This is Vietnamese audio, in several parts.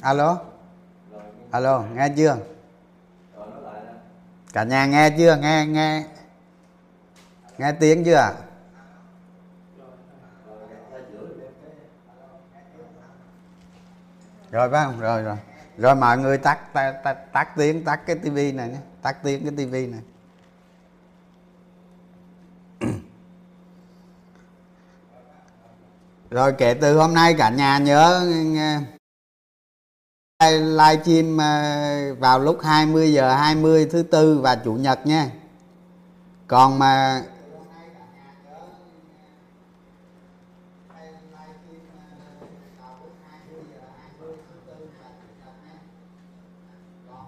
alo? Alo nghe chưa? Cả nhà nghe chưa? Nghe nghe. Nghe tiếng chưa rồi phải không? Rồi rồi. Rồi mọi người tắt tắt tắt, tắt tiếng tắt cái tivi này nhé. Tắt tiếng cái tivi này. Rồi kể từ hôm nay cả nhà nhớ live stream ờ, vào lúc 20 giờ 20 thứ tư và chủ nhật nha. Còn mà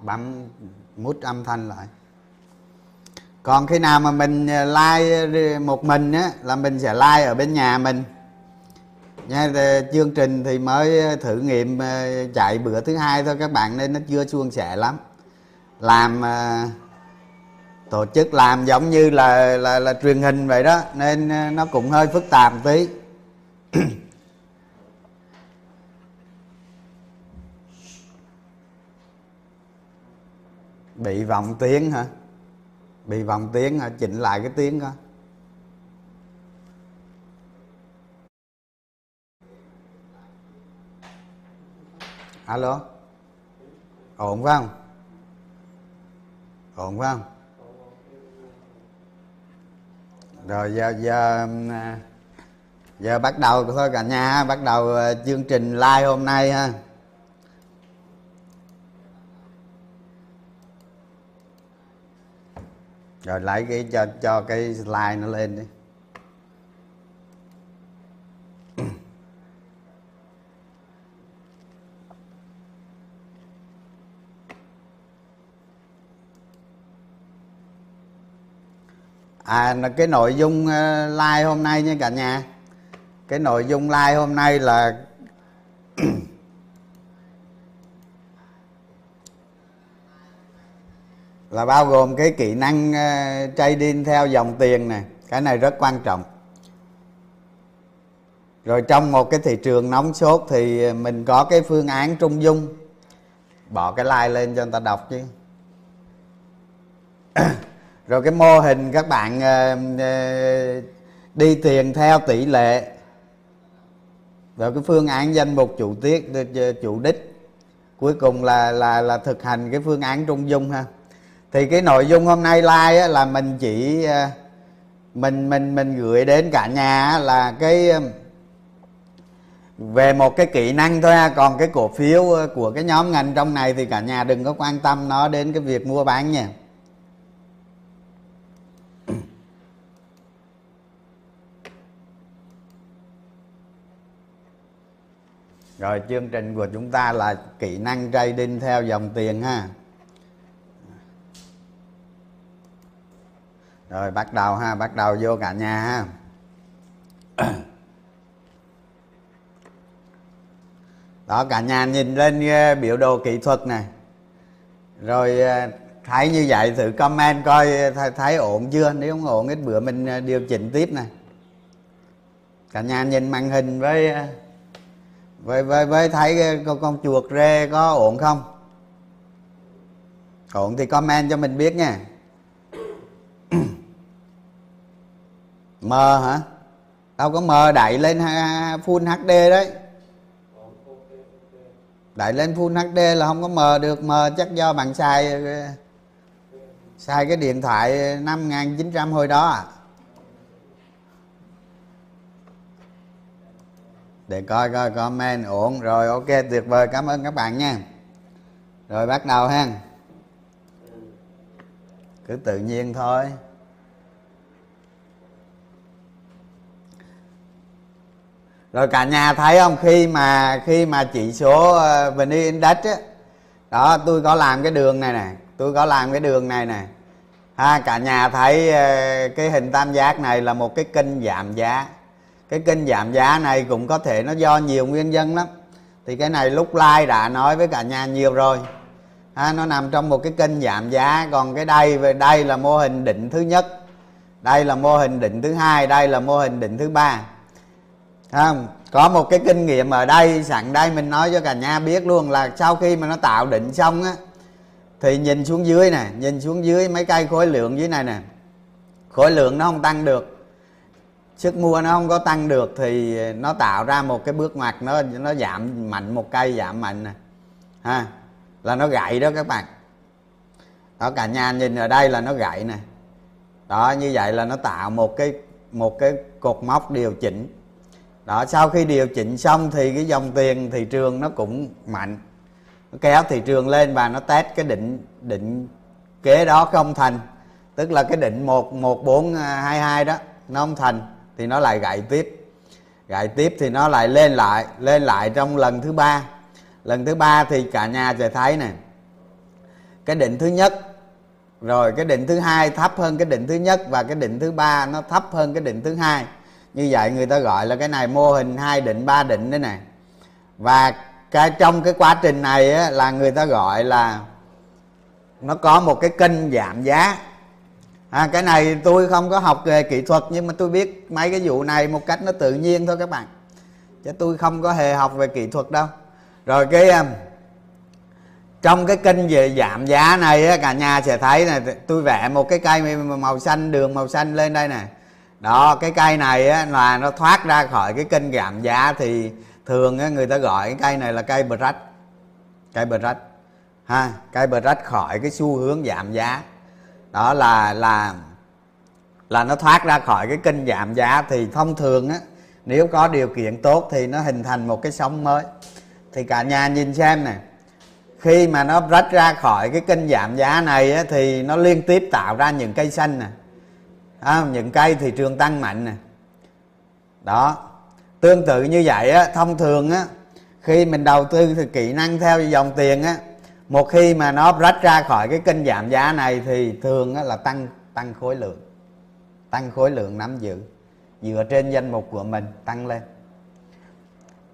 bấm mút âm thanh lại. Còn khi nào mà mình ờ, like ờ, một mình á, là mình sẽ like ở bên nhà mình nha chương trình thì mới ờ, thử nghiệm ờ, chạy bữa thứ hai thôi. Các bạn nên nó chưa suôn sẻ lắm. Làm ờ, tổ chức làm giống như là là là truyền hình vậy đó, nên nó cũng hơi phức tạp một tí. Bị vọng tiếng hả? Bị vọng tiếng hả? Chỉnh lại cái tiếng coi. Alo? Ổn phải không? Ổn phải không? Rồi giờ giờ giờ bắt đầu thôi cả nhà bắt đầu ờ, chương trình live hôm nay ha. Rồi lấy cái cho cho cái slide nó lên đi. À cái nội dung ờ, like hôm nay nha cả nhà. Cái nội dung like hôm nay là là bao gồm cái kỹ năng ờ, trading theo dòng tiền này cái này rất quan trọng. Rồi trong một cái thị trường nóng sốt thì mình có cái phương án trung dung. Bỏ cái like lên cho người ta đọc chứ. rồi cái mô hình các bạn ờ, ờ, đi tiền theo tỷ lệ. Rồi cái phương án danh mục chủ tiết ờ, chủ đích. Cuối cùng là là là thực hành cái phương án trung dung ha. Thì cái nội dung hôm nay like á, là mình chỉ mình mình mình gửi đến cả nhà là cái về một cái kỹ năng thôi ha. Còn cái cổ phiếu của cái nhóm ngành trong này thì cả nhà đừng có quan tâm nó đến cái việc mua bán nha. Rồi chương trình của chúng ta là kỹ năng trading theo dòng tiền ha. Rồi bắt đầu ha bắt đầu vô cả nhà ha. Đó cả nhà nhìn lên ờ, biểu đồ kỹ thuật này. Rồi ờ, thấy như vậy thử comment coi ờ, thấy, thấy ổn chưa? Nếu không ổn ít bữa mình điều chỉnh tiếp này. Cả nhà nhìn màn hình với với với, với thấy con con chuột rê có ổn không? Ổn thì comment cho mình biết nha. Mờ hả? Tao có mờ đẩy lên full hd đấy. Đẩy lên full hd là không có mờ được mờ chắc do bạn xài xài cái điện thoại năm chín trăm hồi đó à. Để coi coi comment ổn rồi ok tuyệt vời. Cảm ơn các bạn nha. Rồi bắt đầu ha. Cứ tự nhiên thôi. Rồi cả nhà thấy không? Khi mà khi mà chỉ số ờ, VN Index á đó tôi có làm cái đường này nè. Tôi có làm cái đường này nè. Ha cả nhà thấy ờ, cái hình tam giác này là một cái kênh giảm giá cái kênh giảm giá này cũng có thể nó do nhiều nguyên nhân lắm. Thì cái này lúc like đã nói với cả nhà nhiều rồi. Ha, nó nằm trong một cái kênh giảm giá. Còn cái đây về đây là mô hình định thứ nhất. Đây là mô hình định thứ hai. Đây là mô hình định thứ ba. Không? Có một cái kinh nghiệm ở đây sẵn đây mình nói cho cả nhà biết luôn là sau khi mà nó tạo định xong á thì nhìn xuống dưới nè nhìn xuống dưới mấy cây khối lượng dưới này nè. Khối lượng nó không tăng được sức mua nó không có tăng được thì nó tạo ra một cái bước ngoặt, nó nó giảm mạnh một cây, giảm mạnh nè. Ha, là nó gãy đó các bạn. Đó, cả nhà nhìn ở đây là nó gãy nè. Đó, như vậy là nó tạo một cái một cái cột mốc điều chỉnh. Đó, sau khi điều chỉnh xong thì cái dòng tiền thị trường nó cũng mạnh. Nó kéo thị trường lên và nó test cái định định kế đó không thành. Tức là cái định một một bốn à, hai hai đó, nó không thành thì nó lại gãy tiếp. Gãy tiếp thì nó lại lên lại lên lại trong lần thứ ba. Lần thứ ba thì cả nhà sẽ thấy này cái định thứ nhất rồi cái định thứ hai thấp hơn cái định thứ nhất và cái định thứ ba nó thấp hơn cái định thứ hai. Như vậy người ta gọi là cái này mô hình hai định ba định đấy này và cái trong cái quá trình này á, là người ta gọi là nó có một cái kênh giảm giá à, cái này tôi không có học về kỹ thuật nhưng mà tôi biết mấy cái vụ này một cách nó tự nhiên thôi các bạn. Chứ tôi không có hề học về kỹ thuật đâu. Rồi cái um, trong cái kênh về giảm giá này á, cả nhà sẽ thấy này tôi vẽ một cái cây màu xanh đường màu xanh lên đây nè. Đó cái cây này á, là nó thoát ra khỏi cái kênh giảm giá thì thường á, người ta gọi cái cây này là cây bờ rách cây bờ rách ha cây bờ rách khỏi cái xu hướng giảm giá đó là là là nó thoát ra khỏi cái kênh giảm giá. Thì thông thường á nếu có điều kiện tốt thì nó hình thành một cái sóng mới. Thì cả nhà nhìn xem nè khi mà nó rách ra khỏi cái kênh giảm giá này á, thì nó liên tiếp tạo ra những cây xanh nè. À, những cây thị trường tăng mạnh nè. Đó tương tự như vậy á thông thường á khi mình đầu tư thì kỹ năng theo dòng tiền á một khi mà nó rách ra khỏi cái kênh giảm giá này thì thường là tăng tăng khối lượng. Tăng khối lượng nắm giữ. Dựa trên danh mục của mình tăng lên.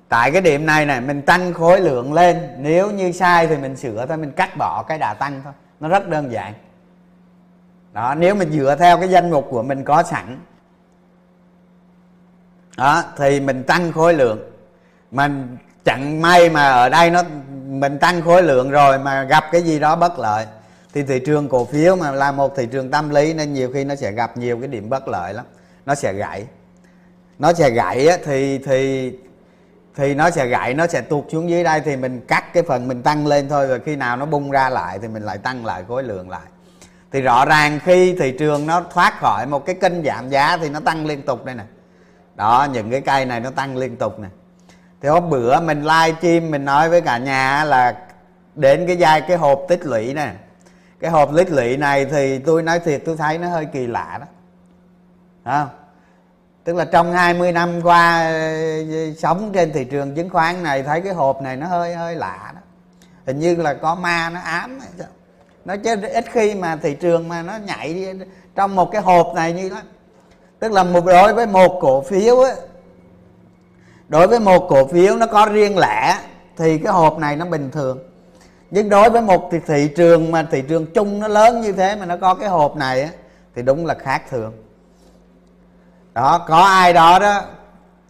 Tại cái điểm này này, mình tăng khối lượng lên. Nếu như sai thì mình sửa thôi, mình cắt bỏ cái đà tăng thôi. Nó rất đơn giản. Đó, nếu mình dựa theo cái danh mục của mình có sẵn, đó, thì mình tăng khối lượng. Mình chẳng may mà ở đây nó mình tăng khối lượng rồi mà gặp cái gì đó bất lợi. Thì thị trường cổ phiếu mà là một thị trường tâm lý nên nhiều khi nó sẽ gặp nhiều cái điểm bất lợi lắm. Nó sẽ gãy. Nó sẽ gãy thì thì thì nó sẽ gãy, nó sẽ tụt xuống dưới đây thì mình cắt cái phần mình tăng lên thôi rồi khi nào nó bung ra lại thì mình lại tăng lại khối lượng lại. Thì rõ ràng khi thị trường nó thoát khỏi một cái kênh giảm giá thì nó tăng liên tục đây nè. Đó, những cái cây này nó tăng liên tục nè thì hôm bữa mình live stream, mình nói với cả nhà là đến cái giai, cái hộp tích lũy nè. Cái hộp tích lũy này thì tôi nói thiệt, tôi thấy nó hơi kỳ lạ đó. Không? Tức là trong 20 năm qua ờ, sống trên thị trường chứng khoán này, thấy cái hộp này nó hơi hơi lạ đó. Hình như là có ma nó ám nó chứ ít khi mà thị trường mà nó nhảy trong một cái hộp này như đó tức là một, đối với một cổ phiếu ấy đối với một cổ phiếu nó có riêng lẻ thì cái hộp này nó bình thường. Nhưng đối với một thị, thị trường mà thị trường chung nó lớn như thế mà nó có cái hộp này á thì đúng là khác thường. Đó có ai đó đó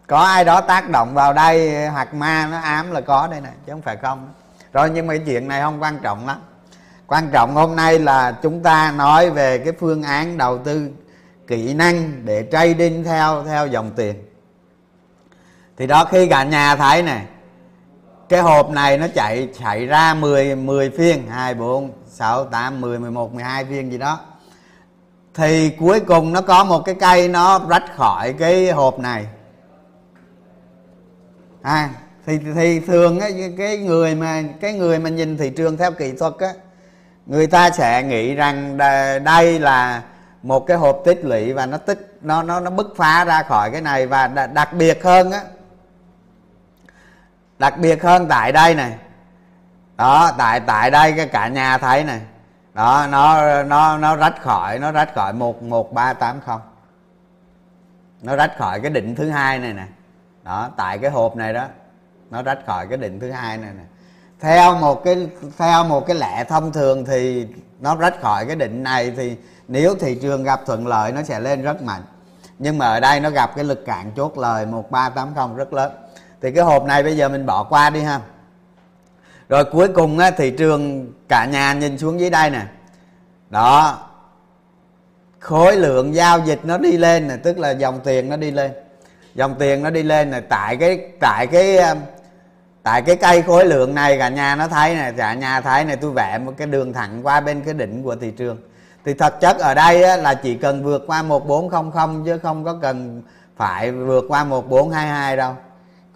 có ai đó tác động vào đây hoặc ma nó ám là có đây này chứ không phải không. Rồi nhưng mà cái chuyện này không quan trọng lắm. Quan trọng hôm nay là chúng ta nói về cái phương án đầu tư kỹ năng để trading theo theo dòng tiền thì đó khi cả nhà thấy này cái hộp này nó chạy chạy ra 10 10 phiên. 2 4 6 8 10 11 12 phiên gì đó. Thì cuối cùng nó có một cái cây nó rách khỏi cái hộp này. À thì thì thường ấy, cái người mà cái người mà nhìn thị trường theo kỹ thuật á người ta sẽ nghĩ rằng đây là một cái hộp tích lũy và nó tích nó nó nó bứt phá ra khỏi cái này. Và đặc biệt hơn á đặc biệt hơn tại đây này. Đó, tại tại đây cái cả nhà thấy này. Đó, nó nó nó rách khỏi, nó rách khỏi một một, ba, tám không. Nó rách khỏi cái định thứ hai này nè. Đó, tại cái hộp này đó, nó rách khỏi cái định thứ hai này nè. Theo một cái, theo một cái lẽ thông thường thì nó rách khỏi cái định này thì nếu thị trường gặp thuận lợi nó sẽ lên rất mạnh. Nhưng mà ở đây nó gặp cái lực cản chốt lời một, ba, tám không rất lớn thì cái hộp này bây giờ mình bỏ qua đi ha. Rồi cuối cùng á, thị trường cả nhà nhìn xuống dưới đây nè. Đó. Khối lượng giao dịch nó đi lên nè tức là dòng tiền nó đi lên. Dòng tiền nó đi lên nè tại cái tại cái um, tại cái cây khối lượng này cả nhà nó thấy này cả nhà thấy này tôi vẽ một cái đường thẳng qua bên cái đỉnh của thị trường. Thì thật chất ở đây á, là chỉ cần vượt qua 1400 chứ không có cần phải vượt qua 1422 đâu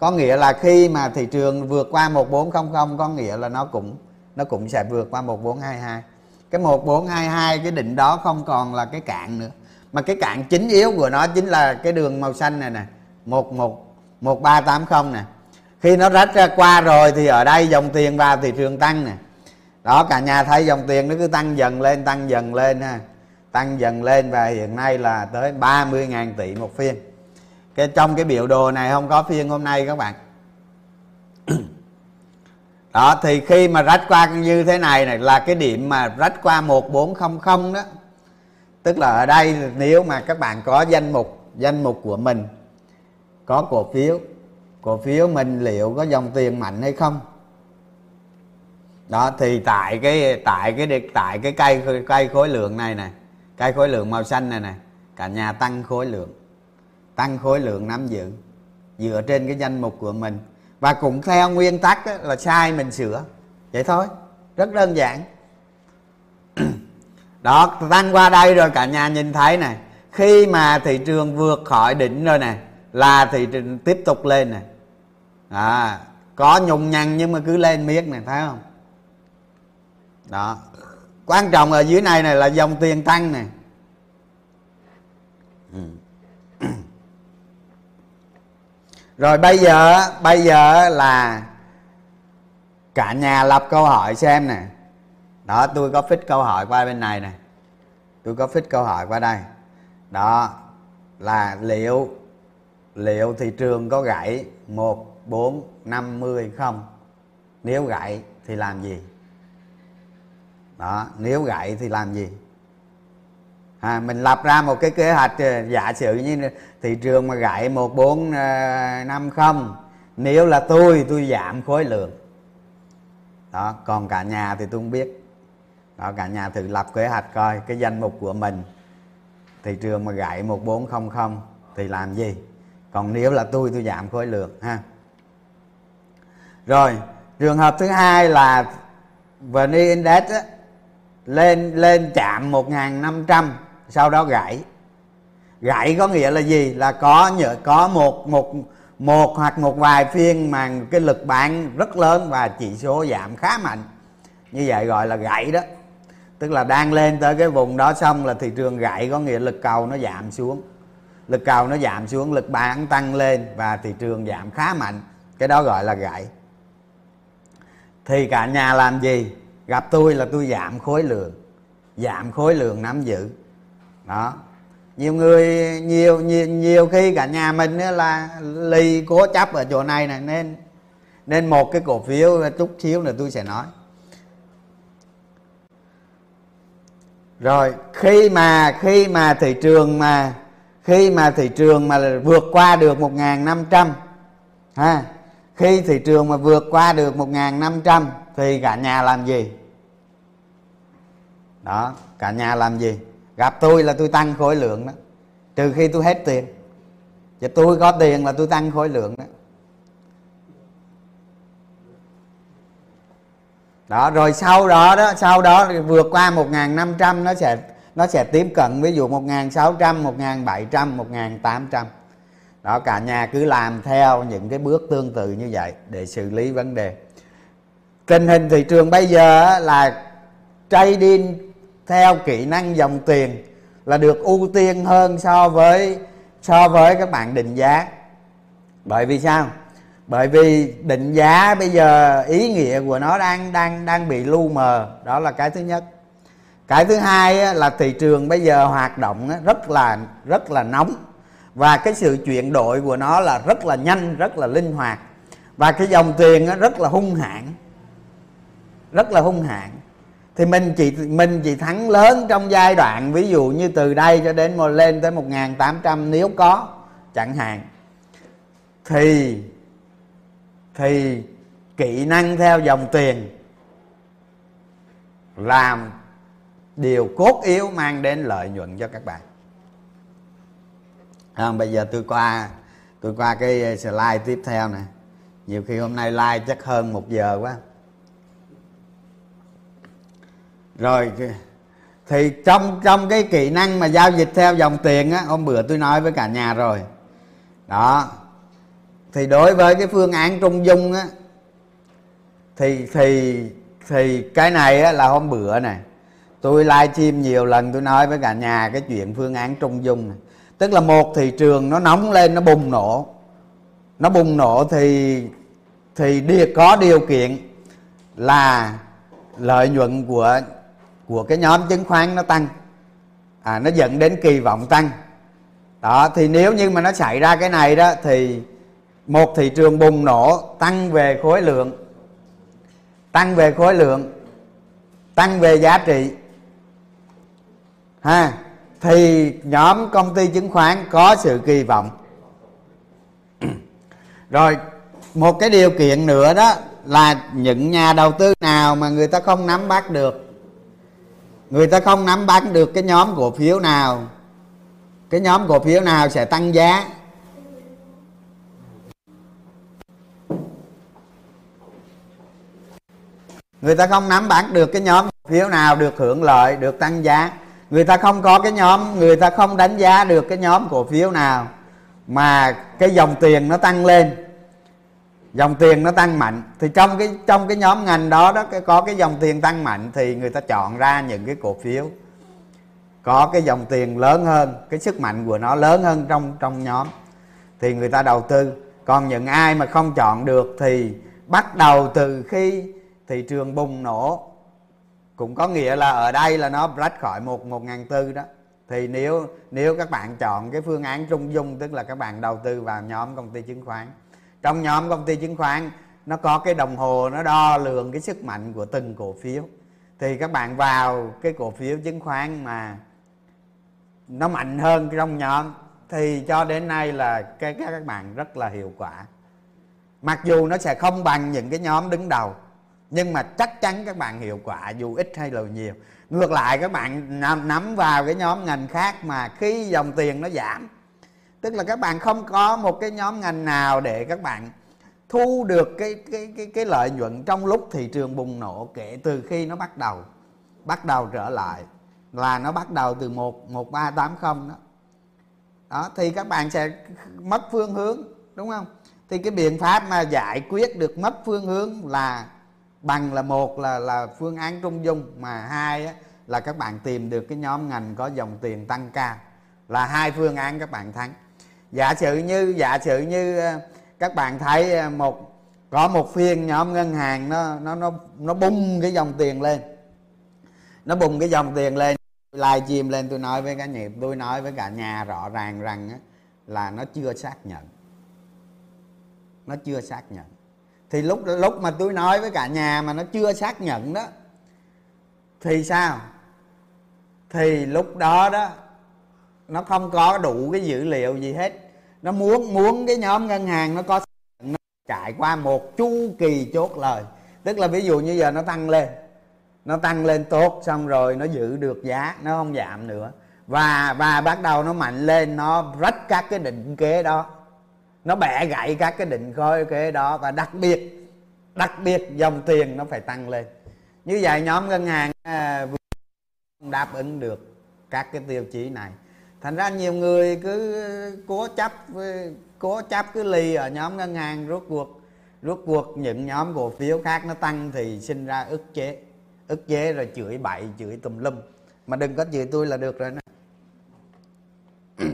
có nghĩa là khi mà thị trường vượt qua 1400 có nghĩa là nó cũng nó cũng sẽ vượt qua 1422 cái 1422 cái định đó không còn là cái cạn nữa. Mà cái cạn chính yếu của nó chính là cái đường màu xanh này nè 11 1380 nè. Khi nó rách ra qua rồi thì ở đây dòng tiền vào thị trường tăng nè. Đó, cả nhà thấy dòng tiền nó cứ tăng dần lên, tăng dần lên ha. Tăng dần lên và hiện nay là tới 30.000 tỷ một phiên cái trong cái biểu đồ này không có phiên hôm nay các bạn. Đó, thì khi mà rách qua như thế này này là cái điểm mà rách qua 1400 đó. Tức là ở đây nếu mà các bạn có danh mục danh mục của mình, có cổ phiếu cổ phiếu mình liệu có dòng tiền mạnh hay không? Đó, thì tại cái tại cái tại cái cây cây khối lượng này này, cây khối lượng màu xanh này này, cả nhà tăng khối lượng tăng khối lượng nắm giữ dựa trên cái danh mục của mình. Và cũng theo nguyên tắc là sai mình sửa. Vậy thôi rất đơn giản. Đó tăng qua đây rồi cả nhà nhìn thấy này. Khi mà thị trường vượt khỏi đỉnh rồi này là thị trường tiếp tục lên này à, có nhùng nhằn nhưng mà cứ lên miết này thấy không? Đó. Quan trọng ở dưới này này là dòng tiền tăng này. Ừ. rồi bây giờ bây giờ là cả nhà lập câu hỏi xem nè. Đó, tôi có fix câu hỏi qua bên này nè. Tôi có fix câu hỏi qua đây. Đó, là liệu liệu thị trường có gãy một, bốn, năm mươi không? Nếu gãy thì làm gì? Đó, nếu gãy thì làm gì? À, mình lập ra một cái kế hoạch ờ, giả sử như thị trường mà gãy một bốn ờ, năm không nếu là tôi tôi giảm khối lượng. Đó còn cả nhà thì tôi không biết. Đó cả nhà thử lập kế hoạch coi cái danh mục của mình. Thị trường mà gãy một bốn không không thì làm gì? Còn nếu là tôi tôi giảm khối lượng ha. Rồi trường hợp thứ hai là VN Index á, lên lên chạm 1.500 sau đó gãy gãy có nghĩa là gì? Là có nhờ, có một một một hoặc một vài phiên mà cái lực bán rất lớn và chỉ số giảm khá mạnh. Như vậy gọi là gãy đó. Tức là đang lên tới cái vùng đó xong là thị trường gãy có nghĩa lực cầu nó giảm xuống. Lực cầu nó giảm xuống, lực bán tăng lên và thị trường giảm khá mạnh. Cái đó gọi là gãy thì cả nhà làm gì? Gặp tôi là tôi giảm khối lượng. Giảm khối lượng nắm giữ đó. Nhiều người, nhiều nhiều nhiều khi cả nhà mình là lì cố chấp ở chỗ này này, nên nên một cái cổ phiếu chút xíu nữa tôi sẽ nói. Rồi, khi mà khi mà thị trường mà, khi mà thị trường mà vượt qua được 1.500 ha, khi thị trường mà vượt qua được 1.500 thì cả nhà làm gì? Đó, cả nhà làm gì? Gặp tôi là tôi tăng khối lượng đó. Trừ khi tôi hết tiền. Và tôi có tiền là tôi tăng khối lượng đó. Đó, rồi sau đó đó, sau đó vượt qua 1.500 nó sẽ nó sẽ tiếp cận, ví dụ 1.600 1.700 1.800 đó, cả nhà cứ làm theo những cái bước tương tự như vậy để xử lý vấn đề. Tình hình thị trường bây giờ là trading theo kỹ năng dòng tiền là được ưu tiên hơn so với so với các bạn định giá. Bởi vì sao? Bởi vì định giá bây giờ ý nghĩa của nó đang đang đang bị lu mờ. Đó là cái thứ nhất. Cái thứ hai là thị trường bây giờ hoạt động rất là rất là nóng. Và cái sự chuyển đổi của nó là rất là nhanh, rất là linh hoạt. Và cái dòng tiền rất là hung hãn. Rất là hung hãn thì mình chỉ mình chỉ thắng lớn trong giai đoạn ví dụ như từ đây cho đến một lên tới 1.800 nếu có chẳng hạn. Thì thì kỹ năng theo dòng tiền làm điều cốt yếu mang đến lợi nhuận cho các bạn. À, bây giờ tôi qua tôi qua cái slide tiếp theo nè. Nhiều khi hôm nay like chắc hơn một giờ quá rồi thì trong trong cái kỹ năng mà giao dịch theo dòng tiền á hôm bữa tôi nói với cả nhà rồi. Đó. Thì đối với cái phương án trung dung á thì thì thì cái này á, là hôm bữa này tôi livestream nhiều lần tôi nói với cả nhà cái chuyện phương án trung dung này. tức là một thị trường nó nóng lên nó bùng nổ. Nó bùng nổ thì thì đi, có điều kiện là lợi nhuận của của cái nhóm chứng khoán nó tăng. À, nó dẫn đến kỳ vọng tăng. Đó thì nếu như mà nó xảy ra cái này đó thì một thị trường bùng nổ tăng về khối lượng tăng về khối lượng tăng về giá trị. Ha thì nhóm công ty chứng khoán có sự kỳ vọng. Rồi một cái điều kiện nữa đó là những nhà đầu tư nào mà người ta không nắm bắt được người ta không nắm bắt được cái nhóm cổ phiếu nào. Cái nhóm cổ phiếu nào sẽ tăng giá? Người ta không nắm bắt được cái nhóm cổ phiếu nào được hưởng lợi, được tăng giá. Người ta không có cái nhóm, người ta không đánh giá được cái nhóm cổ phiếu nào mà cái dòng tiền nó tăng lên dòng tiền nó tăng mạnh. Thì trong cái trong cái nhóm ngành đó đó, cái có cái dòng tiền tăng mạnh thì người ta chọn ra những cái cổ phiếu có cái dòng tiền lớn hơn, cái sức mạnh của nó lớn hơn trong trong nhóm. Thì người ta đầu tư. Còn những ai mà không chọn được thì bắt đầu từ khi thị trường bùng nổ, cũng có nghĩa là ở đây là nó rách khỏi một một ngàn tư đó. Thì nếu nếu các bạn chọn cái phương án trung dung, tức là các bạn đầu tư vào nhóm công ty chứng khoán trong nhóm công ty chứng khoán, nó có cái đồng hồ nó đo lường cái sức mạnh của từng cổ phiếu. Thì các bạn vào cái cổ phiếu chứng khoán mà nó mạnh hơn trong nhóm, thì cho đến nay là cái các bạn rất là hiệu quả. Mặc dù nó sẽ không bằng những cái nhóm đứng đầu, nhưng mà chắc chắn các bạn hiệu quả, dù ít hay là nhiều. Ngược lại, các bạn nắm vào cái nhóm ngành khác mà khi dòng tiền nó giảm tức là các bạn không có một cái nhóm ngành nào để các bạn thu được cái cái cái cái lợi nhuận trong lúc thị trường bùng nổ kể từ khi nó bắt đầu bắt đầu trở lại là nó bắt đầu từ một một ba tám không đó. Đó thì các bạn sẽ mất phương hướng đúng không? Thì cái biện pháp mà giải quyết được mất phương hướng là bằng là một là là phương án trung dung mà hai á, là các bạn tìm được cái nhóm ngành có dòng tiền tăng cao là hai phương án các bạn thắng. Dạ giả sử như dạ giả sử như ờ, các bạn thấy ờ, một, có một phiên nhóm ngân hàng nó nó nó nó bung cái dòng tiền lên. Nó bung cái dòng tiền lên. Live stream lên, tôi nói với cả nhịp tôi nói với cả nhà rõ ràng rằng là nó chưa xác nhận. Nó chưa xác nhận. Thì lúc lúc mà tôi nói với cả nhà mà nó chưa xác nhận đó, thì sao? Thì lúc đó đó, nó không có đủ cái dữ liệu gì hết nó muốn muốn cái nhóm ngân hàng nó có nó trải qua một chu kỳ chốt lời. Tức là ví dụ như giờ nó tăng lên nó tăng lên tốt xong rồi nó giữ được giá nó không giảm nữa. Và và bắt đầu nó mạnh lên nó rách các cái định kế đó. Nó bẻ gãy các cái định khối kế đó và đặc biệt đặc biệt dòng tiền nó phải tăng lên. Như vậy nhóm ngân hàng à, đáp ứng được các cái tiêu chí này thành ra nhiều người cứ cố chấp cố chấp cứ lì ở nhóm ngân hàng rốt cuộc rốt cuộc những nhóm cổ phiếu khác nó tăng thì sinh ra ức chế ức chế rồi chửi bậy chửi tùm lum. Mà đừng có chửi tôi là được rồi nè.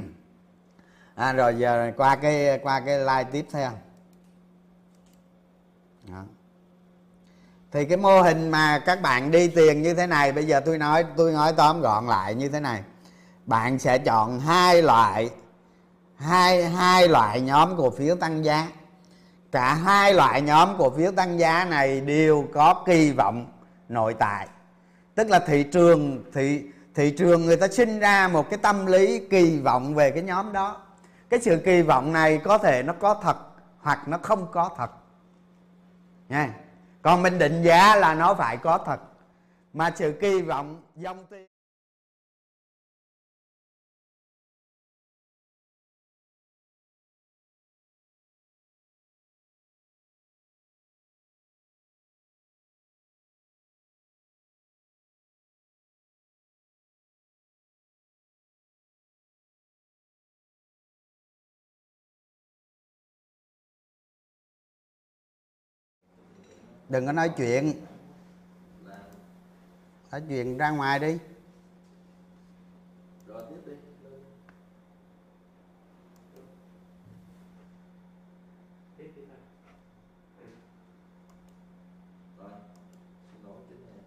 À, rồi giờ qua cái qua cái like tiếp theo. Đó. thì cái mô hình mà các bạn đi tiền như thế này bây giờ tôi nói tôi nói tóm gọn lại như thế này bạn sẽ chọn hai loại, hai hai loại nhóm cổ phiếu tăng giá. Cả hai loại nhóm cổ phiếu tăng giá này đều có kỳ vọng nội tại. Tức là thị trường, thị thị trường người ta sinh ra một cái tâm lý kỳ vọng về cái nhóm đó. Cái sự kỳ vọng này có thể nó có thật hoặc nó không có thật. Nha. Còn mình định giá là nó phải có thật. Mà sự kỳ vọng dòng tiền đừng có nói chuyện. Nói chuyện ra ngoài đi rồi tiếp đi tiếp đi rồi xin lỗi chính em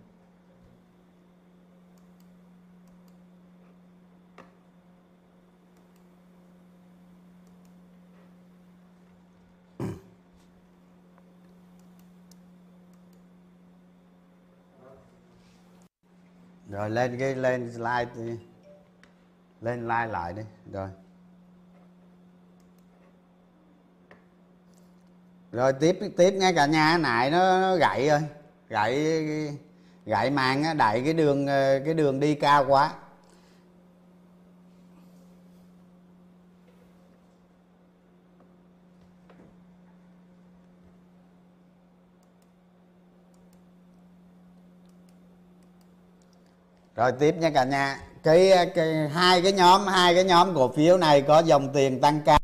rồi lên cái lên slide đi. Lên like lại đi. Rồi. Rồi tiếp tiếp ngay cả nhà nại nó, nó gậy rồi gậy gậy màng á đẩy cái đường ờ, cái đường đi cao quá. Rồi tiếp nha cả nhà. Cái, cái hai cái nhóm hai cái nhóm cổ phiếu này có dòng tiền tăng cao.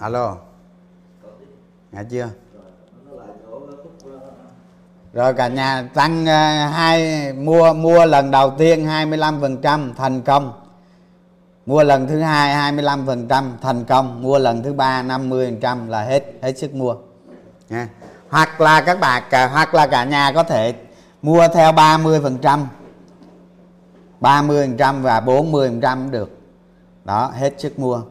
Alo. Nghe chưa? Rồi cả nhà tăng ờ, hai, mua mua lần đầu tiên 25% thành công. Mua lần thứ hai 25% thành công. Mua lần thứ ba 50% là hết hết sức mua. Nha. Hoặc là các bạn, cả, hoặc là cả nhà có thể mua theo 30% 30% và 40% được. Đó, hết sức mua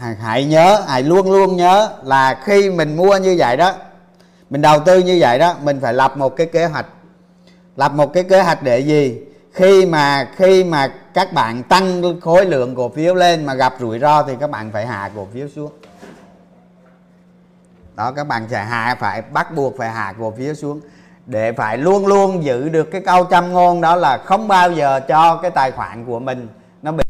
hãy nhớ, hãy luôn luôn nhớ là khi mình mua như vậy đó, mình đầu tư như vậy đó, mình phải lập một cái kế hoạch. Lập một cái kế hoạch để gì? Khi mà khi mà các bạn tăng khối lượng cổ phiếu lên mà gặp rủi ro thì các bạn phải hạ cổ phiếu xuống. Đó, các bạn sẽ hạ, phải bắt buộc phải hạ cổ phiếu xuống để phải luôn luôn giữ được cái câu châm ngôn đó là không bao giờ cho cái tài khoản của mình nó bị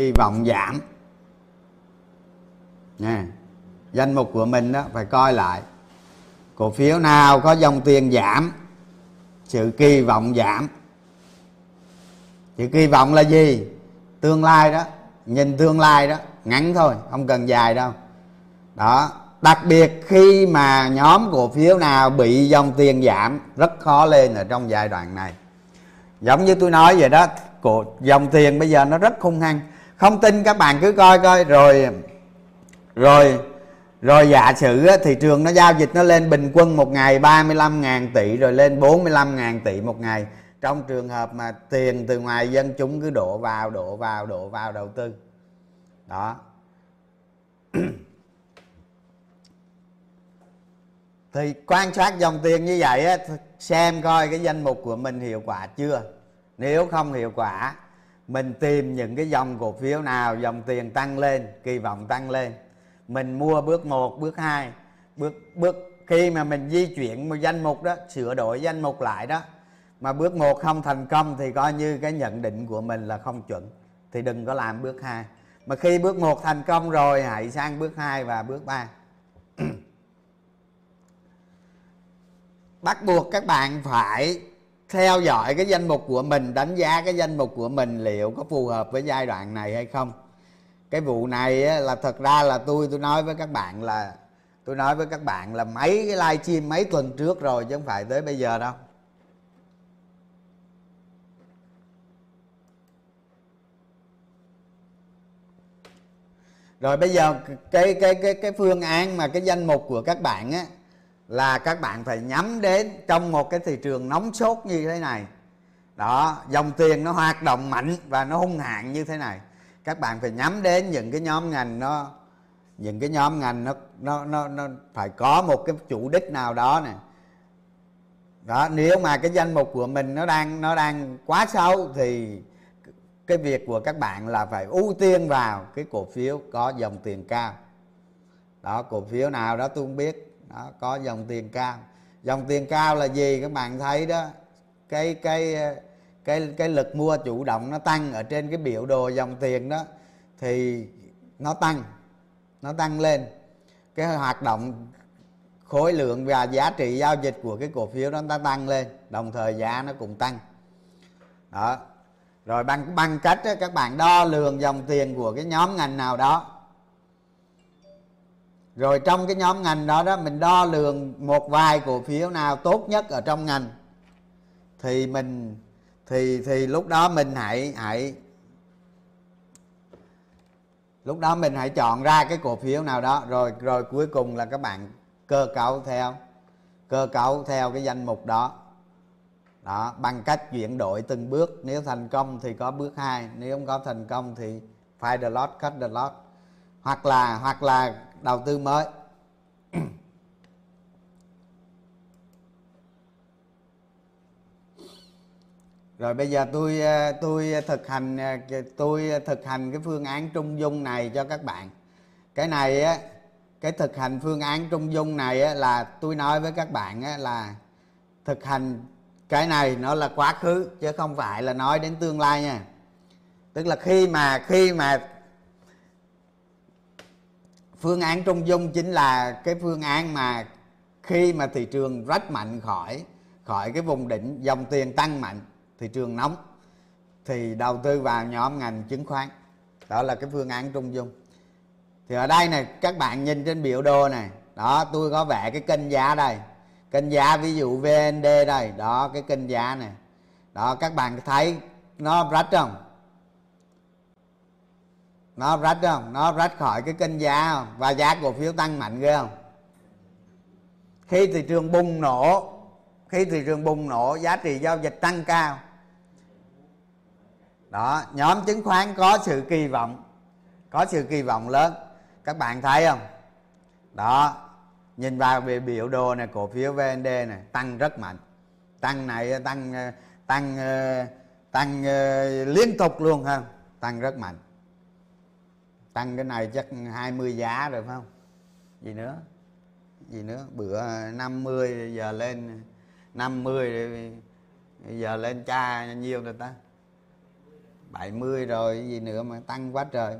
kỳ vọng giảm. Nha. Danh mục của mình đó, phải coi lại. Cổ phiếu nào có dòng tiền giảm? Sự kỳ vọng giảm. Sự kỳ vọng là gì? Tương lai đó. Nhìn tương lai đó, ngắn thôi, không cần dài đâu. Đó. Đặc biệt khi mà nhóm cổ phiếu nào bị dòng tiền giảm, rất khó lên ở trong giai đoạn này. Giống như tôi nói vậy đó, cổ, dòng tiền bây giờ nó rất hung hăng không tin các bạn cứ coi coi. Rồi rồi rồi giả sử thị trường nó giao dịch nó lên bình quân một ngày 35 ngàn tỷ, rồi lên 45 ngàn tỷ một ngày. Trong trường hợp mà tiền từ ngoài dân chúng cứ đổ vào đổ vào đổ vào đầu tư. Đó. Thì quan sát dòng tiền như vậy xem coi cái danh mục của mình hiệu quả chưa. Nếu không hiệu quả mình tìm những cái dòng cổ phiếu nào dòng tiền tăng lên kỳ vọng tăng lên. Mình mua bước 1, bước 2 bước bước khi mà mình di chuyển một danh mục đó sửa đổi danh mục lại đó mà bước 1 không thành công thì coi như cái nhận định của mình là không chuẩn thì đừng có làm bước 2 mà khi bước 1 thành công rồi hãy sang bước 2 và bước 3 bắt buộc các bạn phải theo dõi cái danh mục của mình đánh giá cái danh mục của mình liệu có phù hợp với giai đoạn này hay không. Cái vụ này á, là thật ra là tôi tôi nói với các bạn là tôi nói với các bạn là mấy cái live stream mấy tuần trước rồi chứ không phải tới bây giờ đâu. Rồi bây giờ cái cái cái cái phương án mà cái danh mục của các bạn á là các bạn phải nhắm đến trong một cái thị trường nóng sốt như thế này. Đó, dòng tiền nó hoạt động mạnh và nó hung hạn như thế này. Các bạn phải nhắm đến những cái nhóm ngành nó, những cái nhóm ngành nó nó nó nó phải có một cái chủ đích nào đó nè. Đó, nếu mà cái danh mục của mình nó đang nó đang quá sâu thì cái việc của các bạn là phải ưu tiên vào cái cổ phiếu có dòng tiền cao. Đó, cổ phiếu nào đó tôi không biết đó có dòng tiền cao. Dòng tiền cao là gì? Các bạn thấy đó cái cái cái cái lực mua chủ động nó tăng ở trên cái biểu đồ dòng tiền đó thì nó tăng nó tăng lên. Cái hoạt động khối lượng và giá trị giao dịch của cái cổ phiếu đó nó tăng lên đồng thời giá nó cũng tăng. Đó. Rồi bằng bằng cách đó, các bạn đo lường dòng tiền của cái nhóm ngành nào đó rồi trong cái nhóm ngành đó đó, mình đo lường một vài cổ phiếu nào tốt nhất ở trong ngành. Thì mình, thì thì lúc đó mình hãy hãy, lúc đó mình hãy chọn ra cái cổ phiếu nào đó. Rồi rồi cuối cùng là các bạn cơ cấu theo, cơ cấu theo cái danh mục đó. Đó, bằng cách chuyển đổi từng bước. Nếu thành công thì có bước 2 nếu không có thành công thì find the lot, cut the lot. Hoặc là hoặc là đầu tư mới. Rồi bây giờ tôi ờ, tôi thực hành ờ, tôi thực hành cái phương án trung dung này cho các bạn. Cái này á cái thực hành phương án trung dung này á, là tôi nói với các bạn á, là thực hành cái này nó là quá khứ chứ không phải là nói đến tương lai nha. Tức là khi mà khi mà phương án trung dung chính là cái phương án mà khi mà thị trường rách mạnh khỏi khỏi cái vùng đỉnh dòng tiền tăng mạnh, thị trường nóng, thì đầu tư vào nhóm ngành chứng khoán. Đó là cái phương án trung dung. Thì ở đây này, các bạn nhìn trên biểu đồ này, đó, tôi có vẽ cái kênh giá đây. Kênh giá ví dụ VND đây, đó, cái kênh giá này. Đó, các bạn thấy nó rách không? Nó rách không? Nó rách khỏi cái kênh giá không? Và giá cổ phiếu tăng mạnh ghê không? Khi thị trường bùng nổ khi thị trường bùng nổ giá trị giao dịch tăng cao. Đó nhóm chứng khoán có sự kỳ vọng có sự kỳ vọng lớn. Các bạn thấy không? Đó nhìn vào về biểu đồ này cổ phiếu VND này tăng rất mạnh. Tăng này tăng tăng tăng, tăng ờ, liên tục luôn ha. Tăng rất mạnh tăng cái này chắc 20 giá rồi phải không? Gì nữa? Gì nữa? Bữa 50 giờ lên 50 giờ lên cha nhiêu rồi ta. 70 rồi gì nữa mà tăng quá trời.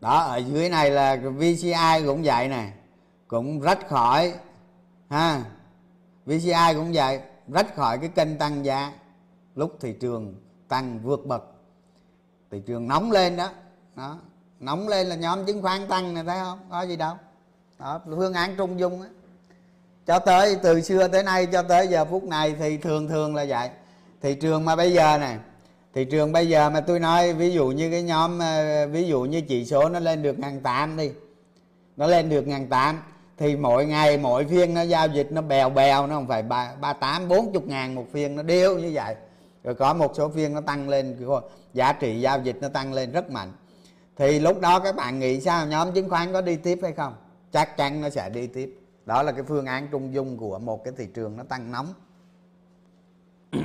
Đó, ở dưới này là VCI cũng vậy nè. Cũng rách khỏi, ha. VCI cũng vậy, rách khỏi cái kênh tăng giá. Lúc thị trường tăng vượt bậc, thị trường nóng lên đó đó. Nóng lên là nhóm chứng khoán tăng này thấy không? Có gì đâu. Đó, phương án trung dung á. Cho tới, từ xưa tới nay, cho tới giờ phút này thì thường thường là vậy. Thị trường mà bây giờ này thị trường bây giờ mà tôi nói, ví dụ như cái nhóm ờ, ví dụ như chỉ số nó lên được ngàn tám đi, nó lên được ngàn tám, thì mỗi ngày, mỗi phiên nó giao dịch nó bèo bèo, nó không phải ba ba tám, bốn chục ngàn một phiên, nó điêu như vậy. Rồi có một số phiên nó tăng lên giá trị giao dịch nó tăng lên rất mạnh thì lúc đó các bạn nghĩ sao? Nhóm chứng khoán có đi tiếp hay không? Chắc chắn nó sẽ đi tiếp. Đó là cái phương án trung dung của một cái thị trường nó tăng nóng.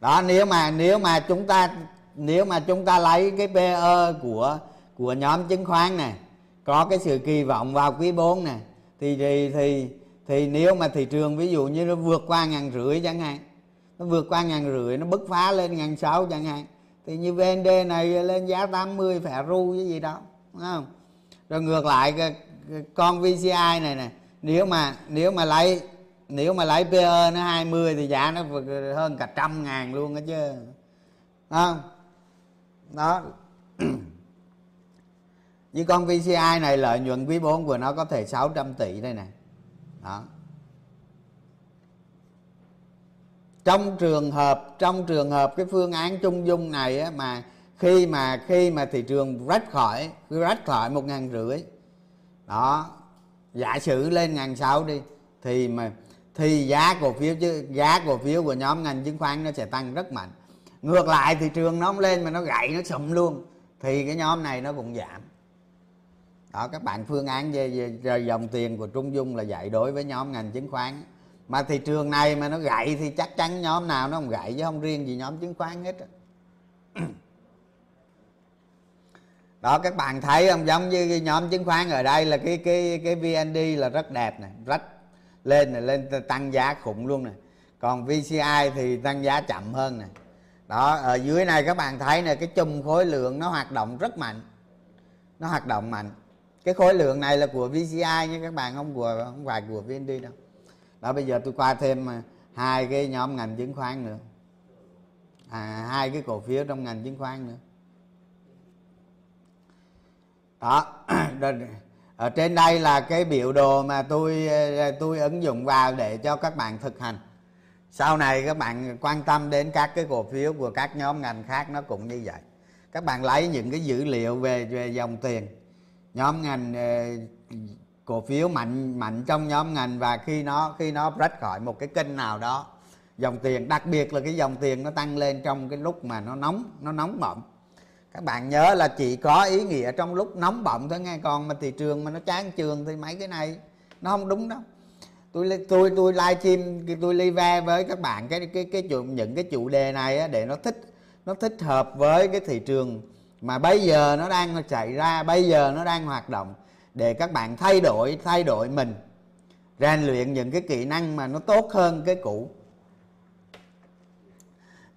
Đó, nếu mà nếu mà chúng ta, nếu mà chúng ta lấy cái PE của của nhóm chứng khoán này, có cái sự kỳ vọng vào quý 4 này, thì thì thì thì nếu mà thị trường ví dụ như nó vượt qua ngàn rưỡi chẳng hạn, nó vượt qua ngàn rưỡi, nó bứt phá lên ngàn sáu chẳng hạn thì như VND này lên giá 80 phải ru cái gì đó, đúng không? Rồi ngược lại con VCI này nè, nếu mà nếu mà lấy, nếu mà lấy PE nó 20 thì giá nó hơn cả trăm ngàn luôn đó chứ không? Đó. Như con VCI này lợi nhuận quý 4 của nó có thể 600 tỷ đây nè. Đó. Trong trường hợp trong trường hợp cái phương án trung dung này á, mà khi mà khi mà thị trường rách khỏi rách khỏi một ngàn rưỡi đó giả sử lên ngàn sáu đi thì mà thì giá cổ phiếu chứ giá cổ phiếu của nhóm ngành chứng khoán nó sẽ tăng rất mạnh. Ngược lại thị trường nó không lên mà nó gãy nó sụm luôn thì cái nhóm này nó cũng giảm. Đó các bạn phương án về, về, về dòng tiền của trung dung là dạy đối với nhóm ngành chứng khoán mà thị trường này mà nó gãy thì chắc chắn nhóm nào nó không gãy chứ không riêng gì nhóm chứng khoán hết đó, các bạn thấy không? Giống như cái nhóm chứng khoán ở đây là cái cái cái VND là rất đẹp này rất lên này lên tăng giá khủng luôn này còn VCI thì tăng giá chậm hơn này đó, ở dưới này các bạn thấy này cái chùm khối lượng nó hoạt động rất mạnh. Nó hoạt động mạnh. Cái khối lượng này là của VCI nha các bạn, không của, không phải của VND đâu đó bây giờ tôi qua thêm à, hai cái nhóm ngành chứng khoán nữa. À, hai cái cổ phiếu trong ngành chứng khoán nữa. Đó ở trên đây là cái biểu đồ mà tôi à, tôi ứng dụng vào để cho các bạn thực hành. Sau này các bạn quan tâm đến các cái cổ phiếu của các nhóm ngành khác nó cũng như vậy. Các bạn lấy những cái dữ liệu về về dòng tiền. Nhóm ngành à, cổ phiếu mạnh mạnh trong nhóm ngành và khi nó khi nó rách khỏi một cái kênh nào đó dòng tiền đặc biệt là cái dòng tiền nó tăng lên trong cái lúc mà nó nóng nó nóng bỏng. Các bạn nhớ là chỉ có ý nghĩa trong lúc nóng bỏng thôi nghe còn mà thị trường mà nó chán trường thì mấy cái này nó không đúng đâu. Tôi tôi tôi livestream tôi live với các bạn cái cái cái chủ, những cái chủ đề này á, để nó thích nó thích hợp với cái thị trường mà bây giờ nó đang chạy ra bây giờ nó đang hoạt động để các bạn thay đổi thay đổi mình rèn luyện những cái kỹ năng mà nó tốt hơn cái cũ.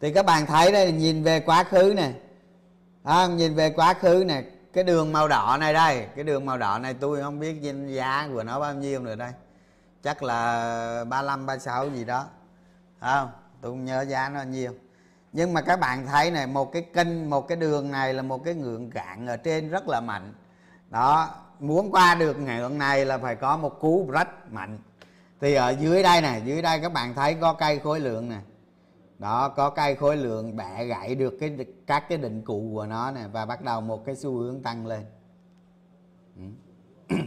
Thì các bạn thấy đây nhìn về quá khứ này à, nhìn về quá khứ này cái đường màu đỏ này đây cái đường màu đỏ này tôi không biết giá của nó bao nhiêu nữa đây. Chắc là 35 36 gì đó. Không? Tôi không nhớ giá nó bao nhiêu nhưng mà các bạn thấy này một cái kênh một cái đường này là một cái ngưỡng cạn ở trên rất là mạnh. Đó muốn qua được ngưỡng này là phải có một cú rách mạnh. Thì ở dưới đây này dưới đây các bạn thấy có cây khối lượng nè. Đó, có cây khối lượng bẻ gãy được cái các cái định cụ của nó nè và bắt đầu một cái xu hướng tăng lên. Ừ.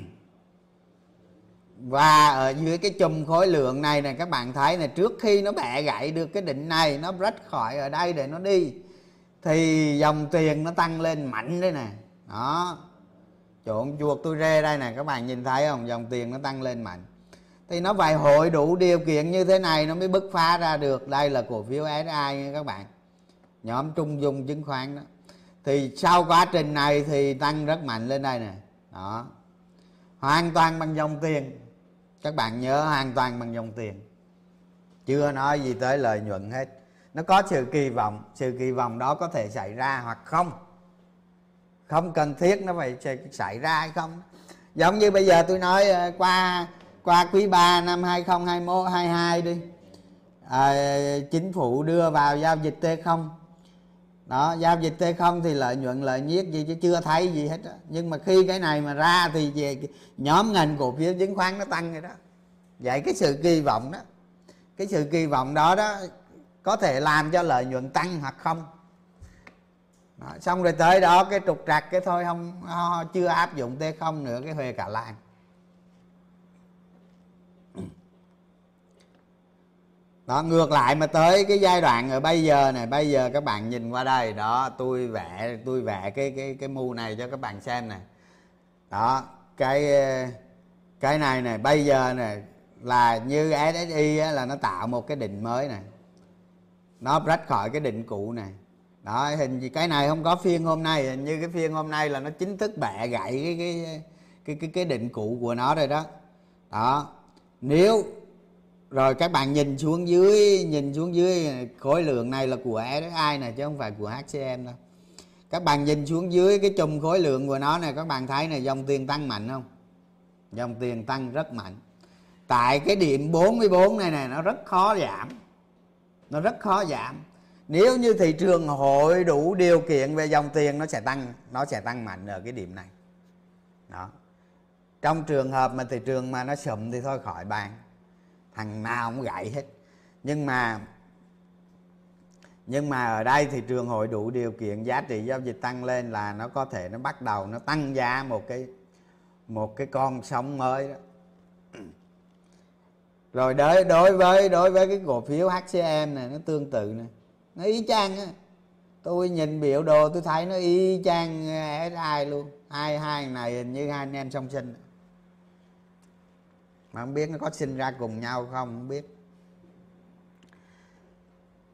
Và ở dưới cái chùm khối lượng này nè, các bạn thấy này trước khi nó bẻ gãy được cái định này, nó rách khỏi ở đây để nó đi, thì dòng tiền nó tăng lên mạnh đây nè. Đó trộn chuột tôi rê đây nè, các bạn nhìn thấy không? Dòng tiền nó tăng lên mạnh. Thì nó phải hội đủ điều kiện như thế này nó mới bứt phá ra được. Đây là cổ phiếu SI nha các bạn. Nhóm trung dung chứng khoán đó. Thì sau quá trình này thì tăng rất mạnh lên đây nè. Đó. Hoàn toàn bằng dòng tiền. Các bạn nhớ hoàn toàn bằng dòng tiền. Chưa nói gì tới lợi nhuận hết. Nó có sự kỳ vọng. Sự kỳ vọng đó có thể xảy ra hoặc không? Không cần thiết nó phải xảy ra hay không? Giống như bây giờ tôi nói ờ, qua qua quý 3 năm 2021 22 đi. À, chính phủ đưa vào giao dịch T0 đó giao dịch T0 thì lợi nhuận lợi nhiếc gì chứ chưa thấy gì hết đó. nhưng mà khi cái này mà ra thì về nhóm ngành cổ phiếu chứng khoán nó tăng rồi đó. Vậy cái sự kỳ vọng đó cái sự kỳ vọng đó đó có thể làm cho lợi nhuận tăng hoặc không? Đó, xong rồi tới đó cái trục trặc cái thôi không chưa áp dụng t không nữa cái huề cả làng. Đó ngược lại mà tới cái giai đoạn ở bây giờ này bây giờ các bạn nhìn qua đây đó tôi vẽ tôi vẽ cái cái cái mu này cho các bạn xem này. Đó cái cái này này bây giờ này là như SSI á, là nó tạo một cái định mới này. Nó rách khỏi cái định cũ này đó hình gì cái này không có phiên hôm nay hình như cái phiên hôm nay là nó chính thức bẻ gãy cái cái cái cái, cái định cụ của nó rồi đó. Đó nếu rồi các bạn nhìn xuống dưới nhìn xuống dưới khối lượng này là của SSI này chứ không phải của HCM đâu. Các bạn nhìn xuống dưới cái chùm khối lượng của nó này các bạn thấy này dòng tiền tăng mạnh không? Dòng tiền tăng rất mạnh. Tại cái điểm 44 này này nó rất khó giảm. Nó rất khó giảm nếu như thị trường hội đủ điều kiện về dòng tiền, nó sẽ tăng, nó sẽ tăng mạnh ở cái điểm này. Đó. Trong trường hợp mà thị trường mà nó sụm thì thôi, khỏi bàn. Thằng nào cũng gãy hết. Nhưng mà nhưng mà ở đây thị trường hội đủ điều kiện, giá trị giao dịch tăng lên là nó có thể nó bắt đầu nó tăng giá một cái một cái con sóng mới đó. Rồi đối đối với đối với cái cổ phiếu HCM này, nó tương tự này nó y chang á. Tôi nhìn biểu đồ tôi thấy nó y chang SI luôn. Hai hai này hình như hai anh em song sinh. Mà không biết nó có sinh ra cùng nhau không không biết.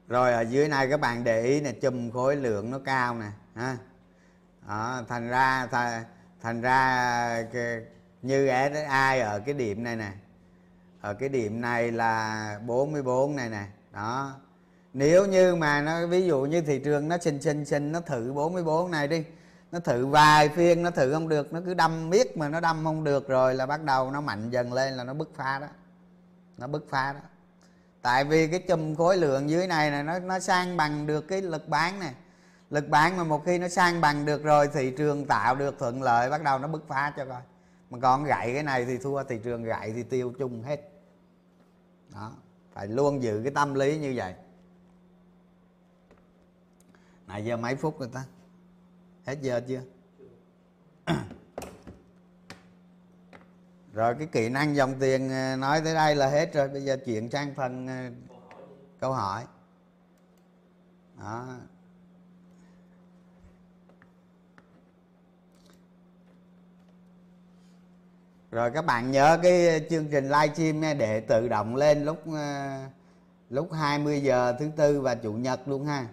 Rồi ở dưới này các bạn để ý nè chùm khối lượng nó cao nè ha. Đó, thành ra thành, thành ra cái, như ai ở cái điểm này nè. Ở cái điểm này là 44 này nè. Đó nếu như mà nó, ví dụ như thị trường nó xin xin xin nó thử 44 này đi, nó thử vài phiên nó thử không được, nó cứ đâm biết mà nó đâm không được rồi là bắt đầu nó mạnh dần lên là nó bứt phá đó. Nó bứt phá đó. Tại vì cái chùm khối lượng dưới này này nó nó sang bằng được cái lực bán này. Lực bán mà một khi nó sang bằng được rồi, thị trường tạo được thuận lợi, bắt đầu nó bứt phá cho coi. Mà còn gậy cái này thì thua, thị trường gậy thì tiêu chung hết. Đó, phải luôn giữ cái tâm lý như vậy. À giờ mấy phút rồi ta? Hết giờ chưa? Rồi cái kỹ năng dòng tiền ờ, nói tới đây là hết rồi. Bây giờ chuyển sang phần ờ, câu hỏi. Đó. Rồi các bạn nhớ cái chương trình livestream eh, để tự động lên lúc ờ, lúc 20 giờ thứ tư và chủ nhật luôn ha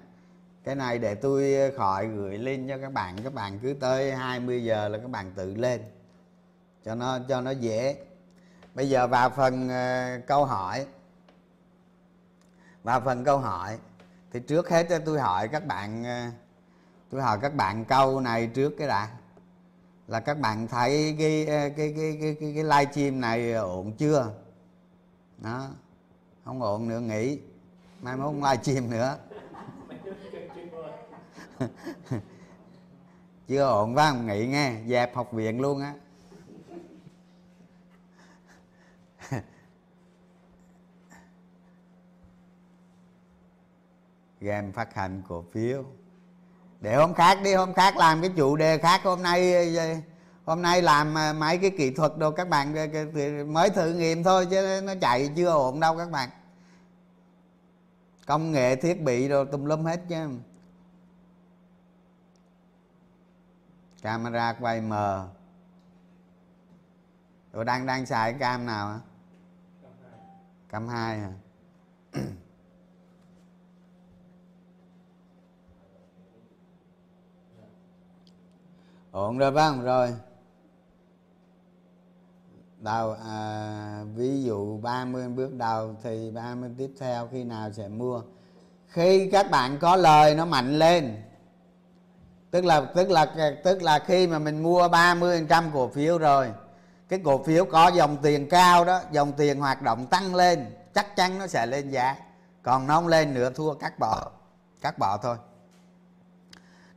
cái này để tôi ờ, khỏi gửi link cho các bạn các bạn cứ tới 20 giờ là các bạn tự lên cho nó cho nó dễ. Bây giờ vào phần uh, câu hỏi. Vào phần câu hỏi thì trước hết tôi hỏi các bạn uh, tôi hỏi các bạn câu này trước cái đã. Là các bạn thấy cái cái cái cái cái, cái live stream này ổn chưa? Đó không ổn nữa nghỉ. Mai mốt không live stream nữa chưa ổn phải không nghỉ nghe, dẹp học viện luôn á. Game phát hành cổ phiếu. Để hôm khác đi, hôm khác làm cái chủ đề khác, hôm nay hôm nay làm à, mấy cái kỹ thuật đồ, các bạn mới thử nghiệm thôi, chứ nó chạy chưa ổn đâu các bạn. Công nghệ thiết bị rồi tùm lum hết chứ. Camera quay mờ? Tôi đang đang xài cái cam nào hả cam hai. Hả? Ổn rồi phải không? Rồi. Đầu à, ví dụ 30 bước đầu thì 30 tiếp theo khi nào sẽ mua? Khi các bạn có lời nó mạnh lên tức là tức là tức là khi mà mình mua 30% cổ phiếu rồi, cái cổ phiếu có dòng tiền cao đó, dòng tiền hoạt động tăng lên, chắc chắn nó sẽ lên giá. Còn nó không lên nữa, thua cắt bỏ cắt bỏ thôi.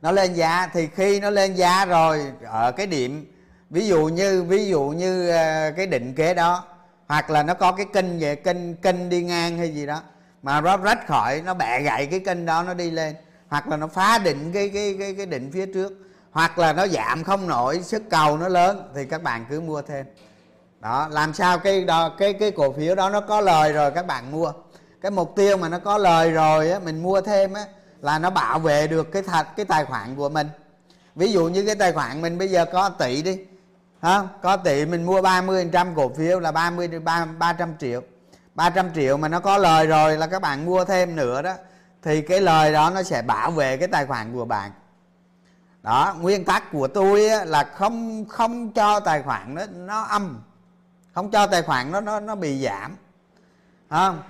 Nó lên giá thì khi nó lên giá rồi, ở cái điểm, ví dụ như, ví dụ như ờ, cái định kế đó, hoặc là nó có cái kênh về kênh kênh đi ngang hay gì đó, mà nó rách khỏi, nó bẻ gãy cái kênh đó, nó đi lên hoặc là nó phá định cái cái cái cái định phía trước hoặc là nó giảm không nổi sức cầu nó lớn thì các bạn cứ mua thêm. Đó làm sao cái đó cái cái cổ phiếu đó nó có lời rồi các bạn mua. Cái mục tiêu mà nó có lời rồi á mình mua thêm á là nó bảo vệ được cái thật cái tài khoản của mình. Ví dụ như cái tài khoản mình bây giờ có tỷ đi ha có tỷ mình mua 30% cổ phiếu là 30 3, 300 triệu. 300 triệu mà nó có lời rồi là các bạn mua thêm nữa đó thì cái lời đó nó sẽ bảo vệ cái tài khoản của bạn. Đó, nguyên tắc của tôi là không không cho tài khoản nó nó âm. Không cho tài khoản nó nó nó bị giảm. Không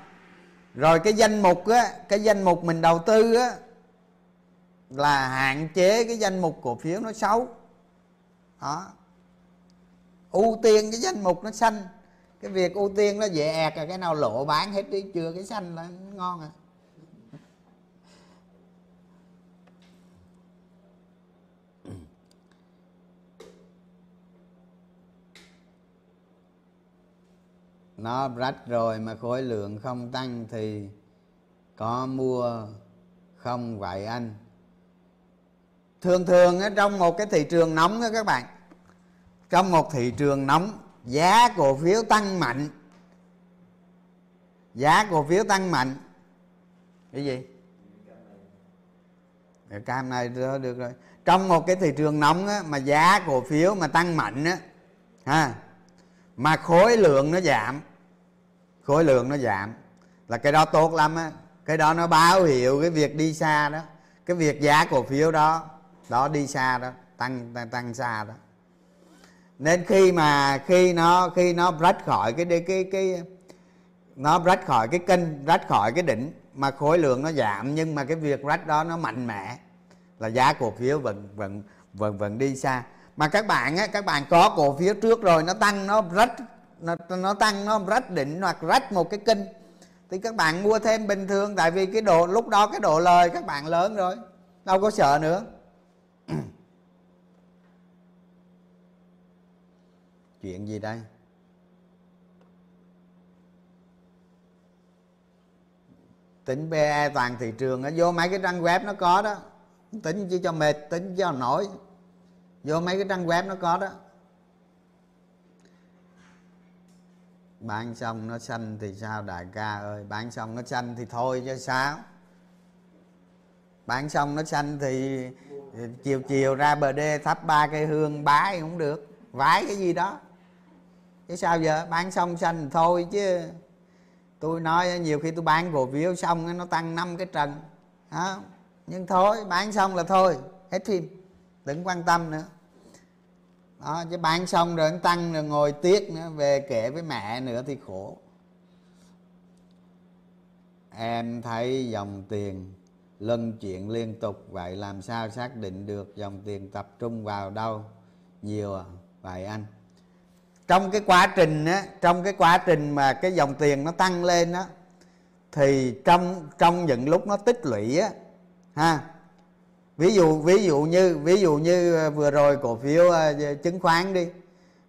rồi cái danh mục á, cái danh mục mình đầu tư á, là hạn chế cái danh mục cổ phiếu nó xấu. Đó. Ưu tiên cái danh mục nó xanh. Cái việc ưu tiên nó dễ ẹt là cái nào lộ bán hết đi, chưa cái xanh là ngon à. Nó rách rồi mà khối lượng không tăng thì có mua không vậy anh? Thường thường ở trong một cái thị trường nóng đó các bạn trong một thị trường nóng giá cổ phiếu tăng mạnh. Giá cổ phiếu tăng mạnh. Cái gì? Cái cam này được, được rồi. Trong một cái thị trường nóng á, mà giá cổ phiếu mà tăng mạnh á ha mà khối lượng nó giảm khối lượng nó giảm. Là cái đó tốt lắm á. Cái đó nó báo hiệu cái việc đi xa đó. Cái việc giá cổ phiếu đó đó đi xa đó tăng tăng, tăng xa đó. Nên khi mà khi nó khi nó rách khỏi cái cái cái, cái nó rách khỏi cái kênh rách khỏi cái đỉnh mà khối lượng nó giảm nhưng mà cái việc rách đó nó mạnh mẽ là giá cổ phiếu vẫn vẫn vẫn vẫn đi xa. Mà các bạn á các bạn có cổ phiếu trước rồi nó tăng nó rách nó, nó tăng nó rách đỉnh hoặc rách một cái kinh. Thì các bạn mua thêm bình thường tại vì cái độ lúc đó cái độ lời các bạn lớn rồi. Đâu có sợ nữa. Chuyện gì đây? Tính PE toàn thị trường nó vô mấy cái trang web nó có đó. Tính chỉ cho mệt tính cho nổi. Vô mấy cái trang web nó có đó. Bán xong nó xanh thì sao, đại ca ơi? Bán xong nó xanh thì thôi chứ sao? Bán xong nó xanh thì chiều chiều ra bờ đê thắp ba cây hương bái cũng được. Vái cái gì đó. Chứ sao giờ? Bán xong xanh thì thôi chứ. Tôi nói nhiều khi tôi bán cổ phiếu xong nó tăng năm cái trần. Đó. nhưng thôi, bán xong là thôi. Hết phim. Đừng quan tâm nữa đó, chứ bán xong rồi nó tăng rồi ngồi tiếc nữa, về kể với mẹ nữa thì khổ. Em thấy dòng tiền luân chuyển liên tục, vậy làm sao xác định được dòng tiền tập trung vào đâu? Nhiều à vậy anh. Trong cái quá trình á, trong cái quá trình mà cái dòng tiền nó tăng lên á, thì trong trong những lúc nó tích lũy á, ha ví dụ ví dụ như ví dụ như ờ, vừa rồi cổ phiếu ờ, chứng khoán đi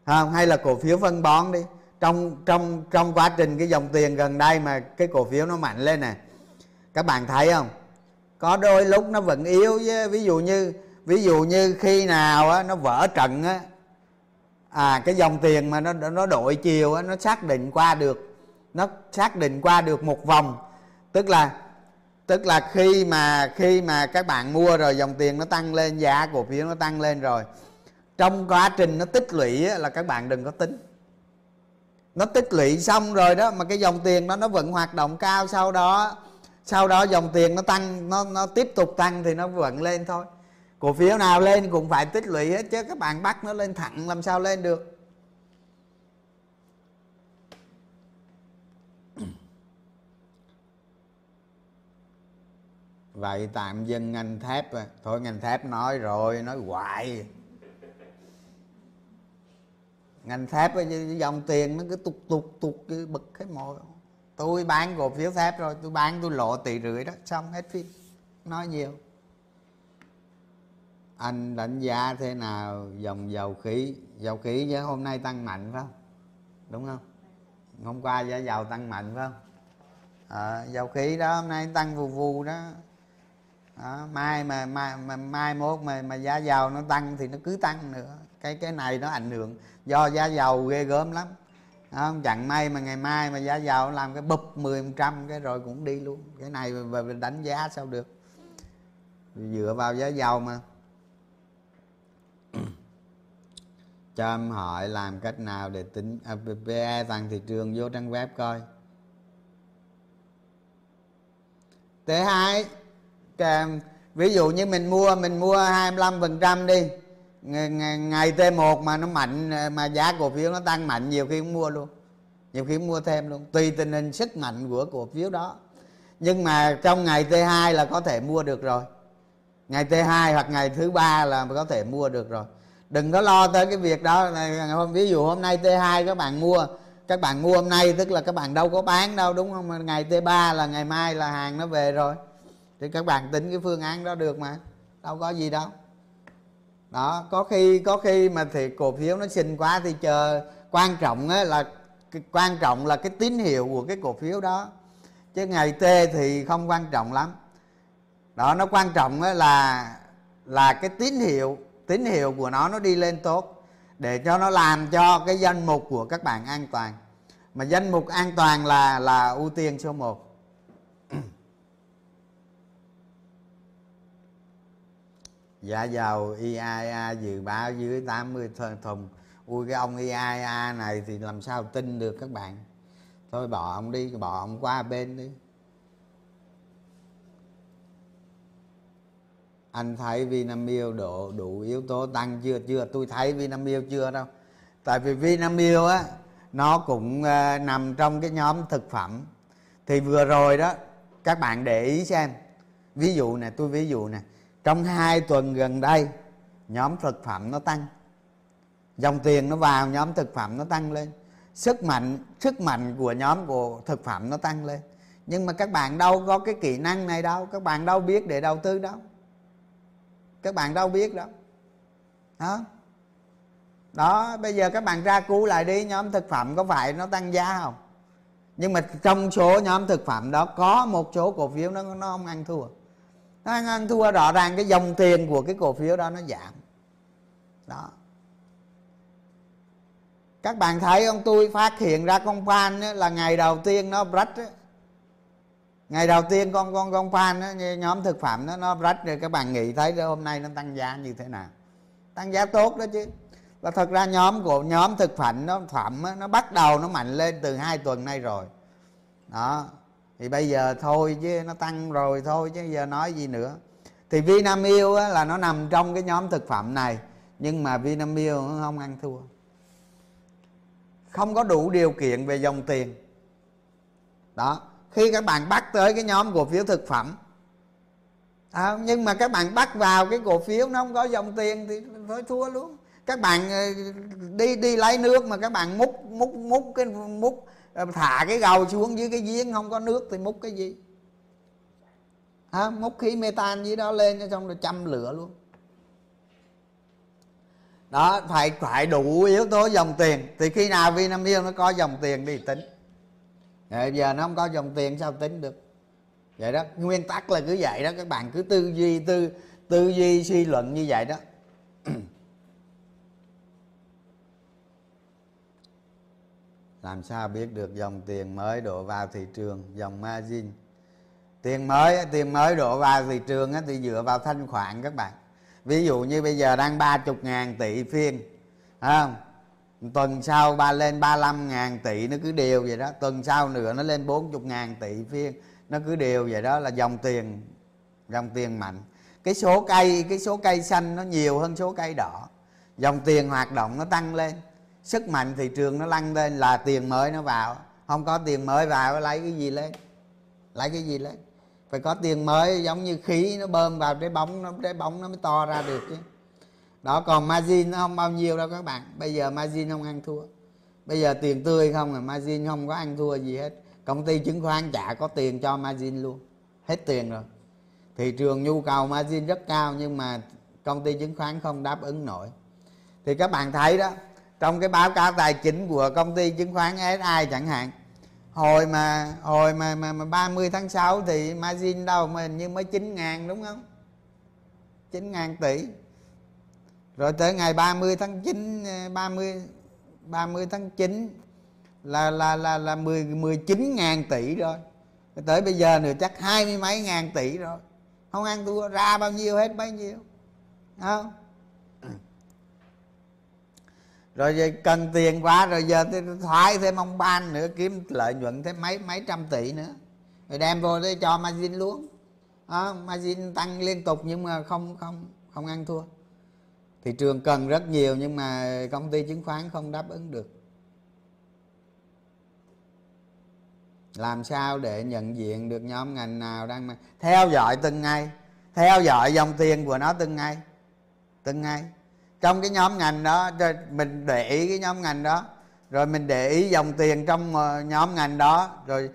không hay là cổ phiếu phân bón đi. Trong trong trong quá trình cái dòng tiền gần đây mà cái cổ phiếu nó mạnh lên nè các bạn thấy không? Có đôi lúc nó vẫn yếu với ví dụ như ví dụ như khi nào á, nó vỡ trận á à cái dòng tiền mà nó nó đổi chiều á, nó xác định qua được nó xác định qua được một vòng. Tức là tức là khi mà khi mà các bạn mua rồi, dòng tiền nó tăng lên, giá cổ phiếu nó tăng lên rồi, trong quá trình nó tích lũy là các bạn đừng có tính. Nó tích lũy xong rồi đó, mà cái dòng tiền đó nó vẫn hoạt động cao, sau đó sau đó dòng tiền nó tăng, nó nó tiếp tục tăng thì nó vẫn lên thôi. Cổ phiếu nào lên cũng phải tích lũy hết, chứ các bạn bắt nó lên thẳng, làm sao lên được? Vậy tạm dừng ngành thép à. thôi ngành thép nói rồi nói hoài. Ngành thép dòng tiền nó cứ tục tục tục cứ bực cái mồi tôi bán cổ phiếu thép rồi tôi bán tôi lộ tỷ rưỡi đó xong hết phim. Nói nhiều. Anh đánh giá thế nào dòng dầu khí? Dầu khí với hôm nay tăng mạnh phải không? Đúng không? Hôm qua giá dầu tăng mạnh phải không? À, dầu khí đó hôm nay tăng vù vù đó đó, mai mà mai mà mai mốt mà mà giá dầu nó tăng thì nó cứ tăng nữa. Cái cái này nó ảnh hưởng do giá dầu ghê gớm lắm. Không chẳng may mà ngày mai mà giá dầu làm cái bụp 10 trăm cái rồi cũng đi luôn. Cái này về đánh giá sao được? Dựa vào giá dầu mà. Cho em hỏi làm cách nào để tính à, PE tăng thị trường vô trang web coi. T2 ví dụ như mình mua mình mua 25% đi. Ngày, ngày T1 mà nó mạnh mà giá cổ phiếu nó tăng mạnh nhiều khi cũng mua luôn. Nhiều khi cũng mua thêm luôn. Tùy tình hình sức mạnh của cổ phiếu đó. Nhưng mà trong ngày T2 là có thể mua được rồi. Ngày T2 hoặc ngày thứ ba là có thể mua được rồi. Đừng có lo tới cái việc đó. Hôm ví dụ hôm nay T2 các bạn mua. Các bạn mua hôm nay tức là các bạn đâu có bán đâu đúng không? Ngày T3 là ngày mai là hàng nó về rồi thì các bạn tính cái phương án đó được mà, đâu có gì đâu. Đó, có khi có khi mà thì cổ phiếu nó xinh quá thì chờ, quan trọng á là quan trọng là cái tín hiệu của cái cổ phiếu đó. Chứ ngày t thì không quan trọng lắm. Đó, nó quan trọng á là là cái tín hiệu tín hiệu của nó nó đi lên tốt để cho nó làm cho cái danh mục của các bạn an toàn. Mà danh mục an toàn là là ưu tiên số 1 Dạ, giá dầu IAA dự báo dưới 80 thùng. Ui cái ông IAA này thì làm sao tin được các bạn? Thôi bỏ ông đi bỏ ông qua bên đi. Anh thấy Vinamilk độ đủ yếu tố tăng chưa? Chưa tôi thấy Vinamilk chưa đâu. Tại vì Vinamilk á nó cũng uh, nằm trong cái nhóm thực phẩm. Thì vừa rồi đó các bạn để ý xem. Ví dụ nè tôi ví dụ nè trong hai tuần gần đây, nhóm thực phẩm nó tăng. Dòng tiền nó vào, nhóm thực phẩm nó tăng lên. Sức mạnh sức mạnh của nhóm của thực phẩm nó tăng lên. Nhưng mà các bạn đâu có cái kỹ năng này đâu. Các bạn đâu biết để đầu tư đâu. Các bạn đâu biết đâu. Đó đó, bây giờ các bạn ra cứu lại đi. Nhóm thực phẩm có phải nó tăng giá không? Nhưng mà trong số nhóm thực phẩm đó, có một số cổ phiếu nó nó không ăn thua nó ăn thua rõ ràng cái dòng tiền của cái cổ phiếu đó nó giảm. Đó. Các bạn thấy ông tôi phát hiện ra con pan là ngày đầu tiên nó rách ngày đầu tiên con con con pan nhóm thực phẩm nó nó rách rồi các bạn nghĩ thấy hôm nay nó tăng giá như thế nào? Tăng giá tốt đó chứ. Và thật ra nhóm của, nhóm thực phẩm nó phẩm nó bắt đầu nó mạnh lên từ hai tuần nay rồi. Đó thì bây giờ thôi chứ nó tăng rồi thôi chứ giờ nói gì nữa. Thì Vinamilk là nó nằm trong cái nhóm thực phẩm này nhưng mà Vinamilk không ăn thua. Không có đủ điều kiện về dòng tiền. Đó khi các bạn bắt tới cái nhóm cổ phiếu thực phẩm à, nhưng mà các bạn bắt vào cái cổ phiếu nó không có dòng tiền thì thôi thua luôn. Các bạn ờ, đi đi lấy nước mà các bạn múc múc múc cái múc Ờ, thả cái gầu xuống dưới cái giếng không có nước thì múc cái gì? À, múc khí metan dưới đó lên cho xong rồi châm lửa luôn. Đó phải phải đủ yếu tố dòng tiền. Thì khi nào Vinamilk nó có dòng tiền thì tính? Bây giờ nó không có dòng tiền sao tính được? Vậy đó nguyên tắc là cứ vậy đó các bạn cứ tư duy tư tư duy suy luận như vậy đó. làm sao biết được dòng tiền mới đổ vào thị trường? Dòng margin. Tiền mới tiền mới đổ vào thị trường thì dựa vào thanh khoản các bạn. Ví dụ như bây giờ đang 30 ngàn tỷ phiên không? Tuần sau ba lên 35 ngàn tỷ, nó cứ đều vậy đó. Tuần sau nữa nó lên 40 ngàn tỷ phiên, nó cứ đều vậy đó là dòng tiền dòng tiền mạnh. Cái số cây, cái số cây xanh nó nhiều hơn số cây đỏ. Dòng tiền hoạt động nó tăng lên sức mạnh thị trường nó lăn lên là tiền mới nó vào. Không có tiền mới vào lấy cái gì lên? Lấy cái gì lên? Phải có tiền mới giống như khí nó bơm vào trái bóng nó, trái bóng nó mới to ra được chứ. Đó, còn margin nó không bao nhiêu đâu các bạn. Bây giờ margin không ăn thua. Bây giờ tiền tươi không à margin không có ăn thua gì hết. Công ty chứng khoán chả có tiền cho margin luôn. Hết tiền rồi. Thị trường nhu cầu margin rất cao nhưng mà công ty chứng khoán không đáp ứng nổi. Thì các bạn thấy đó trong cái báo cáo tài chính của công ty chứng khoán SI chẳng hạn hồi mà hồi mà mà, mà 30 tháng 6 thì margin đâu mà hình như mới 9 ngàn đúng không? 9 ngàn tỷ. Rồi tới ngày 30 tháng 9 30 30 tháng 9 là là là là 10 19 ngàn tỷ rồi. Tới bây giờ nữa chắc hai mươi mấy ngàn tỷ rồi. Không ăn thua ra bao nhiêu hết bấy nhiêu. Không? Rồi cần tiền quá rồi giờ thì thoái thêm ông ban nữa kiếm lợi nhuận thêm mấy mấy trăm tỷ nữa. Rồi đem vô để cho margin luôn. À, margin tăng liên tục nhưng mà không không không ăn thua. Thị trường cần rất nhiều nhưng mà công ty chứng khoán không đáp ứng được. Làm sao để nhận diện được nhóm ngành nào đang theo dõi từng ngày. Theo dõi dòng tiền của nó từng ngày. Từng ngày trong cái nhóm ngành đó mình để ý cái nhóm ngành đó. Rồi mình để ý dòng tiền trong ờ, nhóm ngành đó. Rồi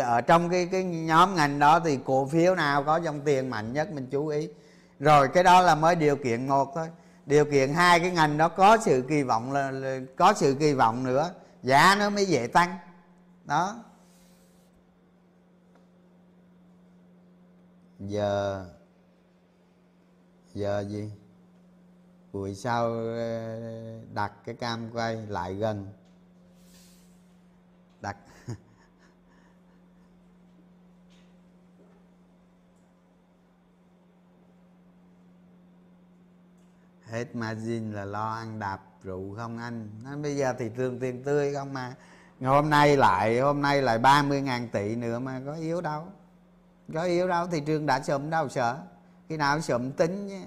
ở trong cái cái nhóm ngành đó thì cổ phiếu nào có dòng tiền mạnh nhất mình chú ý. Rồi cái đó là mới điều kiện một thôi. Điều kiện hai cái ngành đó có sự kỳ vọng là, là có sự kỳ vọng nữa giá nó mới dễ tăng. Đó. Giờ giờ gì? Buổi sau ờ, đặt cái cam quay lại gần. Đặt. Hết margin là lo ăn đạp rượu không anh. Nói bây giờ thị trường tiền tươi không mà. Ngày hôm nay lại, hôm nay lại 30 ngàn tỷ nữa mà có yếu đâu. Có yếu đâu, thị trường đã sụm đâu, sợ. Khi nào sụm tính nhé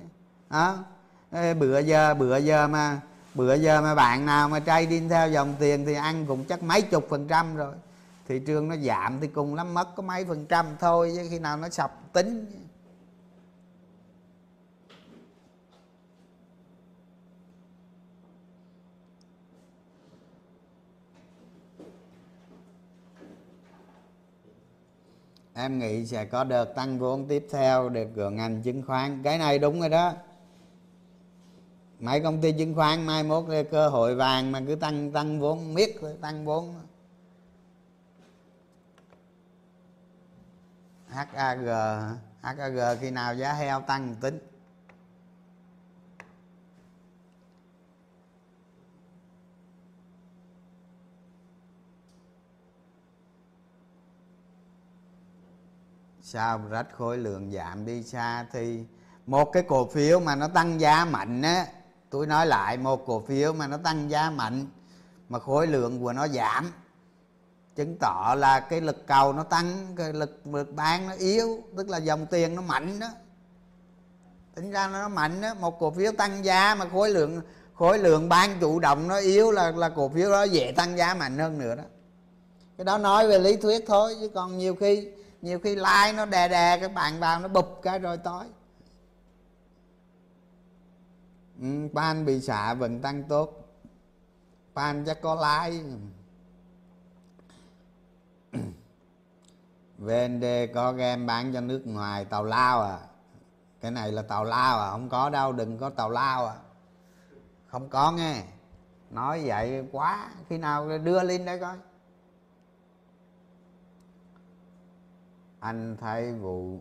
bữa giờ bữa giờ mà, bữa giờ mà bạn nào mà trai đi theo dòng tiền thì ăn cũng chắc mấy chục phần trăm rồi. Thị trường nó giảm thì cùng lắm, mất có mấy phần trăm thôi, chứ khi nào nó sập tính. Em nghĩ sẽ có đợt tăng vốn tiếp theo được của ngành chứng khoán. Cái này đúng rồi đó mấy công ty chứng khoán, mai mốt cơ hội vàng mà cứ tăng tăng vốn, miết tăng vốn. HAG HAG khi nào giá heo tăng tính? Sao rách khối lượng giảm đi xa thì một cái cổ phiếu mà nó tăng giá mạnh á tôi nói lại, một cổ phiếu mà nó tăng giá mạnh, mà khối lượng của nó giảm, chứng tỏ là cái lực cầu nó tăng, cái lực lực bán nó yếu, tức là dòng tiền nó mạnh đó. Tính ra nó mạnh đó, một cổ phiếu tăng giá mà khối lượng khối lượng bán chủ động nó yếu là là cổ phiếu đó dễ tăng giá mạnh hơn nữa đó. Cái đó nói về lý thuyết thôi, chứ còn nhiều khi nhiều khi like nó đè đè, các bạn vào nó bụp cái rồi tối ừ, pan bị xạ vẫn tăng tốt. Pan chắc có lái. VND có game bán cho nước ngoài tàu lao à. Cái này là tàu lao à không có đâu đừng có tàu lao à. Không có nghe. Nói vậy quá khi nào đưa lên đây coi. Anh thấy vụ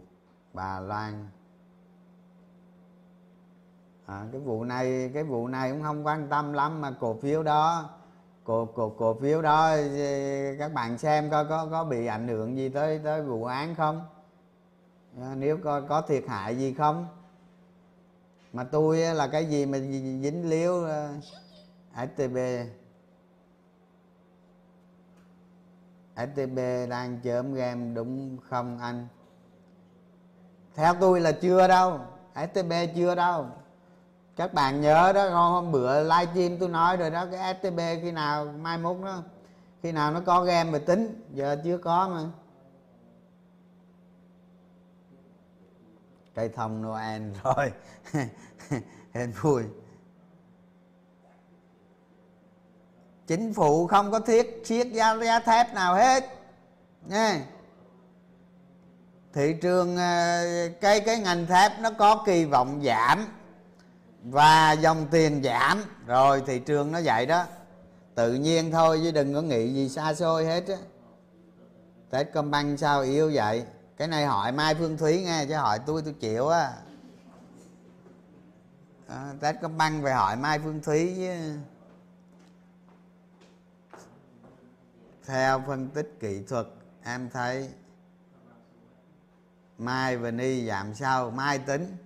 bà Loan à, cái vụ này cái vụ này cũng không quan tâm lắm mà cổ phiếu đó cổ cổ cổ phiếu đó các bạn xem coi có có bị ảnh hưởng gì tới tới vụ án không? À, nếu có có thiệt hại gì không? Mà tôi là cái gì mà dính liếu STB STB đang chớm game đúng không anh? Theo tôi là chưa đâu STB chưa đâu các bạn nhớ đó hôm bữa livestream tôi nói rồi đó cái STB khi nào mai mốt nó khi nào nó có game mà tính giờ chưa có mà. Cây thông noel rồi hên vui. Chính phủ không có thiết siết giá, giá thép nào hết nha thị trường ờ, cái cái ngành thép nó có kỳ vọng giảm và dòng tiền giảm. Rồi thị trường nó vậy đó tự nhiên thôi chứ đừng có nghĩ gì xa xôi hết á. Techcombank sao yêu vậy? Cái này hỏi Mai Phương Thúy nghe chứ hỏi tôi tôi chịu á. À, Techcombank phải hỏi Mai Phương Thúy chứ. Theo phân tích kỹ thuật em thấy mai và ni giảm sao? Mai tính.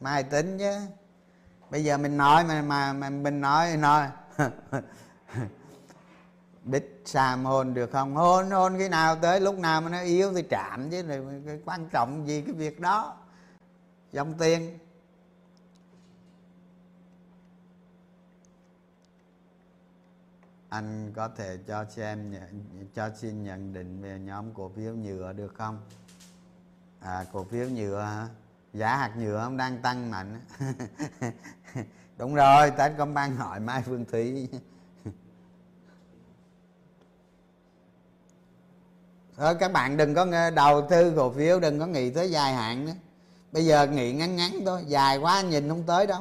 Mai tính chứ bây giờ mình nói mà mà, mà mình nói nói. Đích xàm hôn được không? Hôn hôn khi nào tới lúc nào mà nó yếu thì chạm chứ này cái quan trọng gì cái việc đó? Dòng tiền. Anh có thể cho xem cho xin nhận định về nhóm cổ phiếu nhựa được không? À cổ phiếu nhựa hả? Giá hạt nhựa không đang tăng mạnh. Đúng rồi Techcombank hỏi Mai Phương Thúy. Thôi các bạn đừng có đầu tư cổ phiếu, đừng có nghĩ tới dài hạn nữa. Bây giờ nghĩ ngắn ngắn thôi, dài quá nhìn không tới đâu.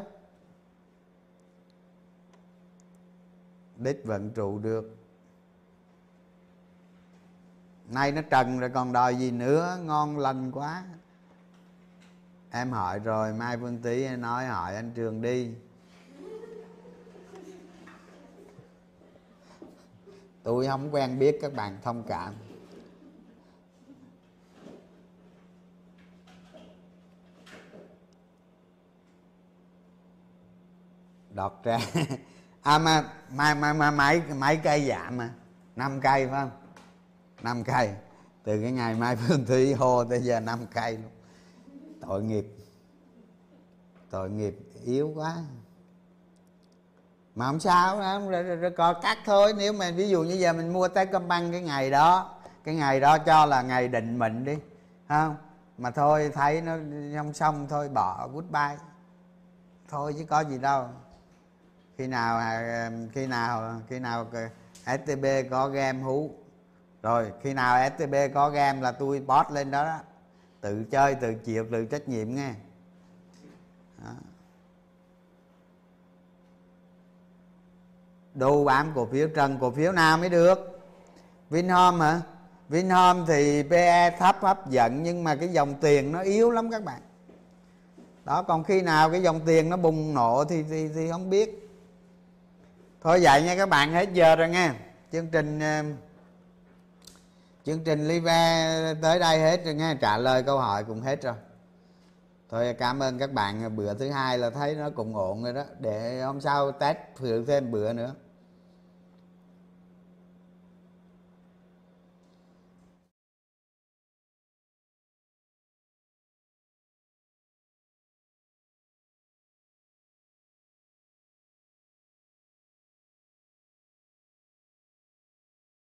Đích vận trụ được. Nay nó trần rồi còn đòi gì nữa, ngon lành quá em hỏi rồi mai phương tý nói hỏi anh trường đi. Tôi không quen biết các bạn thông cảm. Đọt ra. À mà mai mà, mà mấy mấy cây giảm mà. Năm cây phải không? Năm cây từ cái ngày mai phương thúy hô tới giờ năm cây luôn tội nghiệp. Tội nghiệp yếu quá. Mà không sao đó coi cắt thôi. Nếu mà ví dụ như giờ mình mua tới công băng cái ngày đó, cái ngày đó cho là ngày định mệnh đi không mà thôi, thấy nó không xong, thôi bỏ, goodbye. Thôi chứ có gì đâu. Khi nào à, khi nào khi nào STB có game hú. Rồi, khi nào STB có game là tôi post lên đó đó tự chơi tự chịu tự trách nhiệm nghe. Đó. đu bám cổ phiếu trần cổ phiếu nào mới được? Vinhome hả? Vinhome thì PE thấp hấp dẫn nhưng mà cái dòng tiền nó yếu lắm các bạn. Đó còn khi nào cái dòng tiền nó bùng nổ thì thì, thì không biết. Thôi vậy nha các bạn hết giờ rồi nghe. Chương trình ờ, chương trình live tới đây hết rồi nghe, trả lời câu hỏi cũng hết rồi. Thôi, cảm ơn các bạn. Bữa thứ hai là thấy nó cũng ổn rồi đó. Để hôm sau test thử thêm bữa nữa.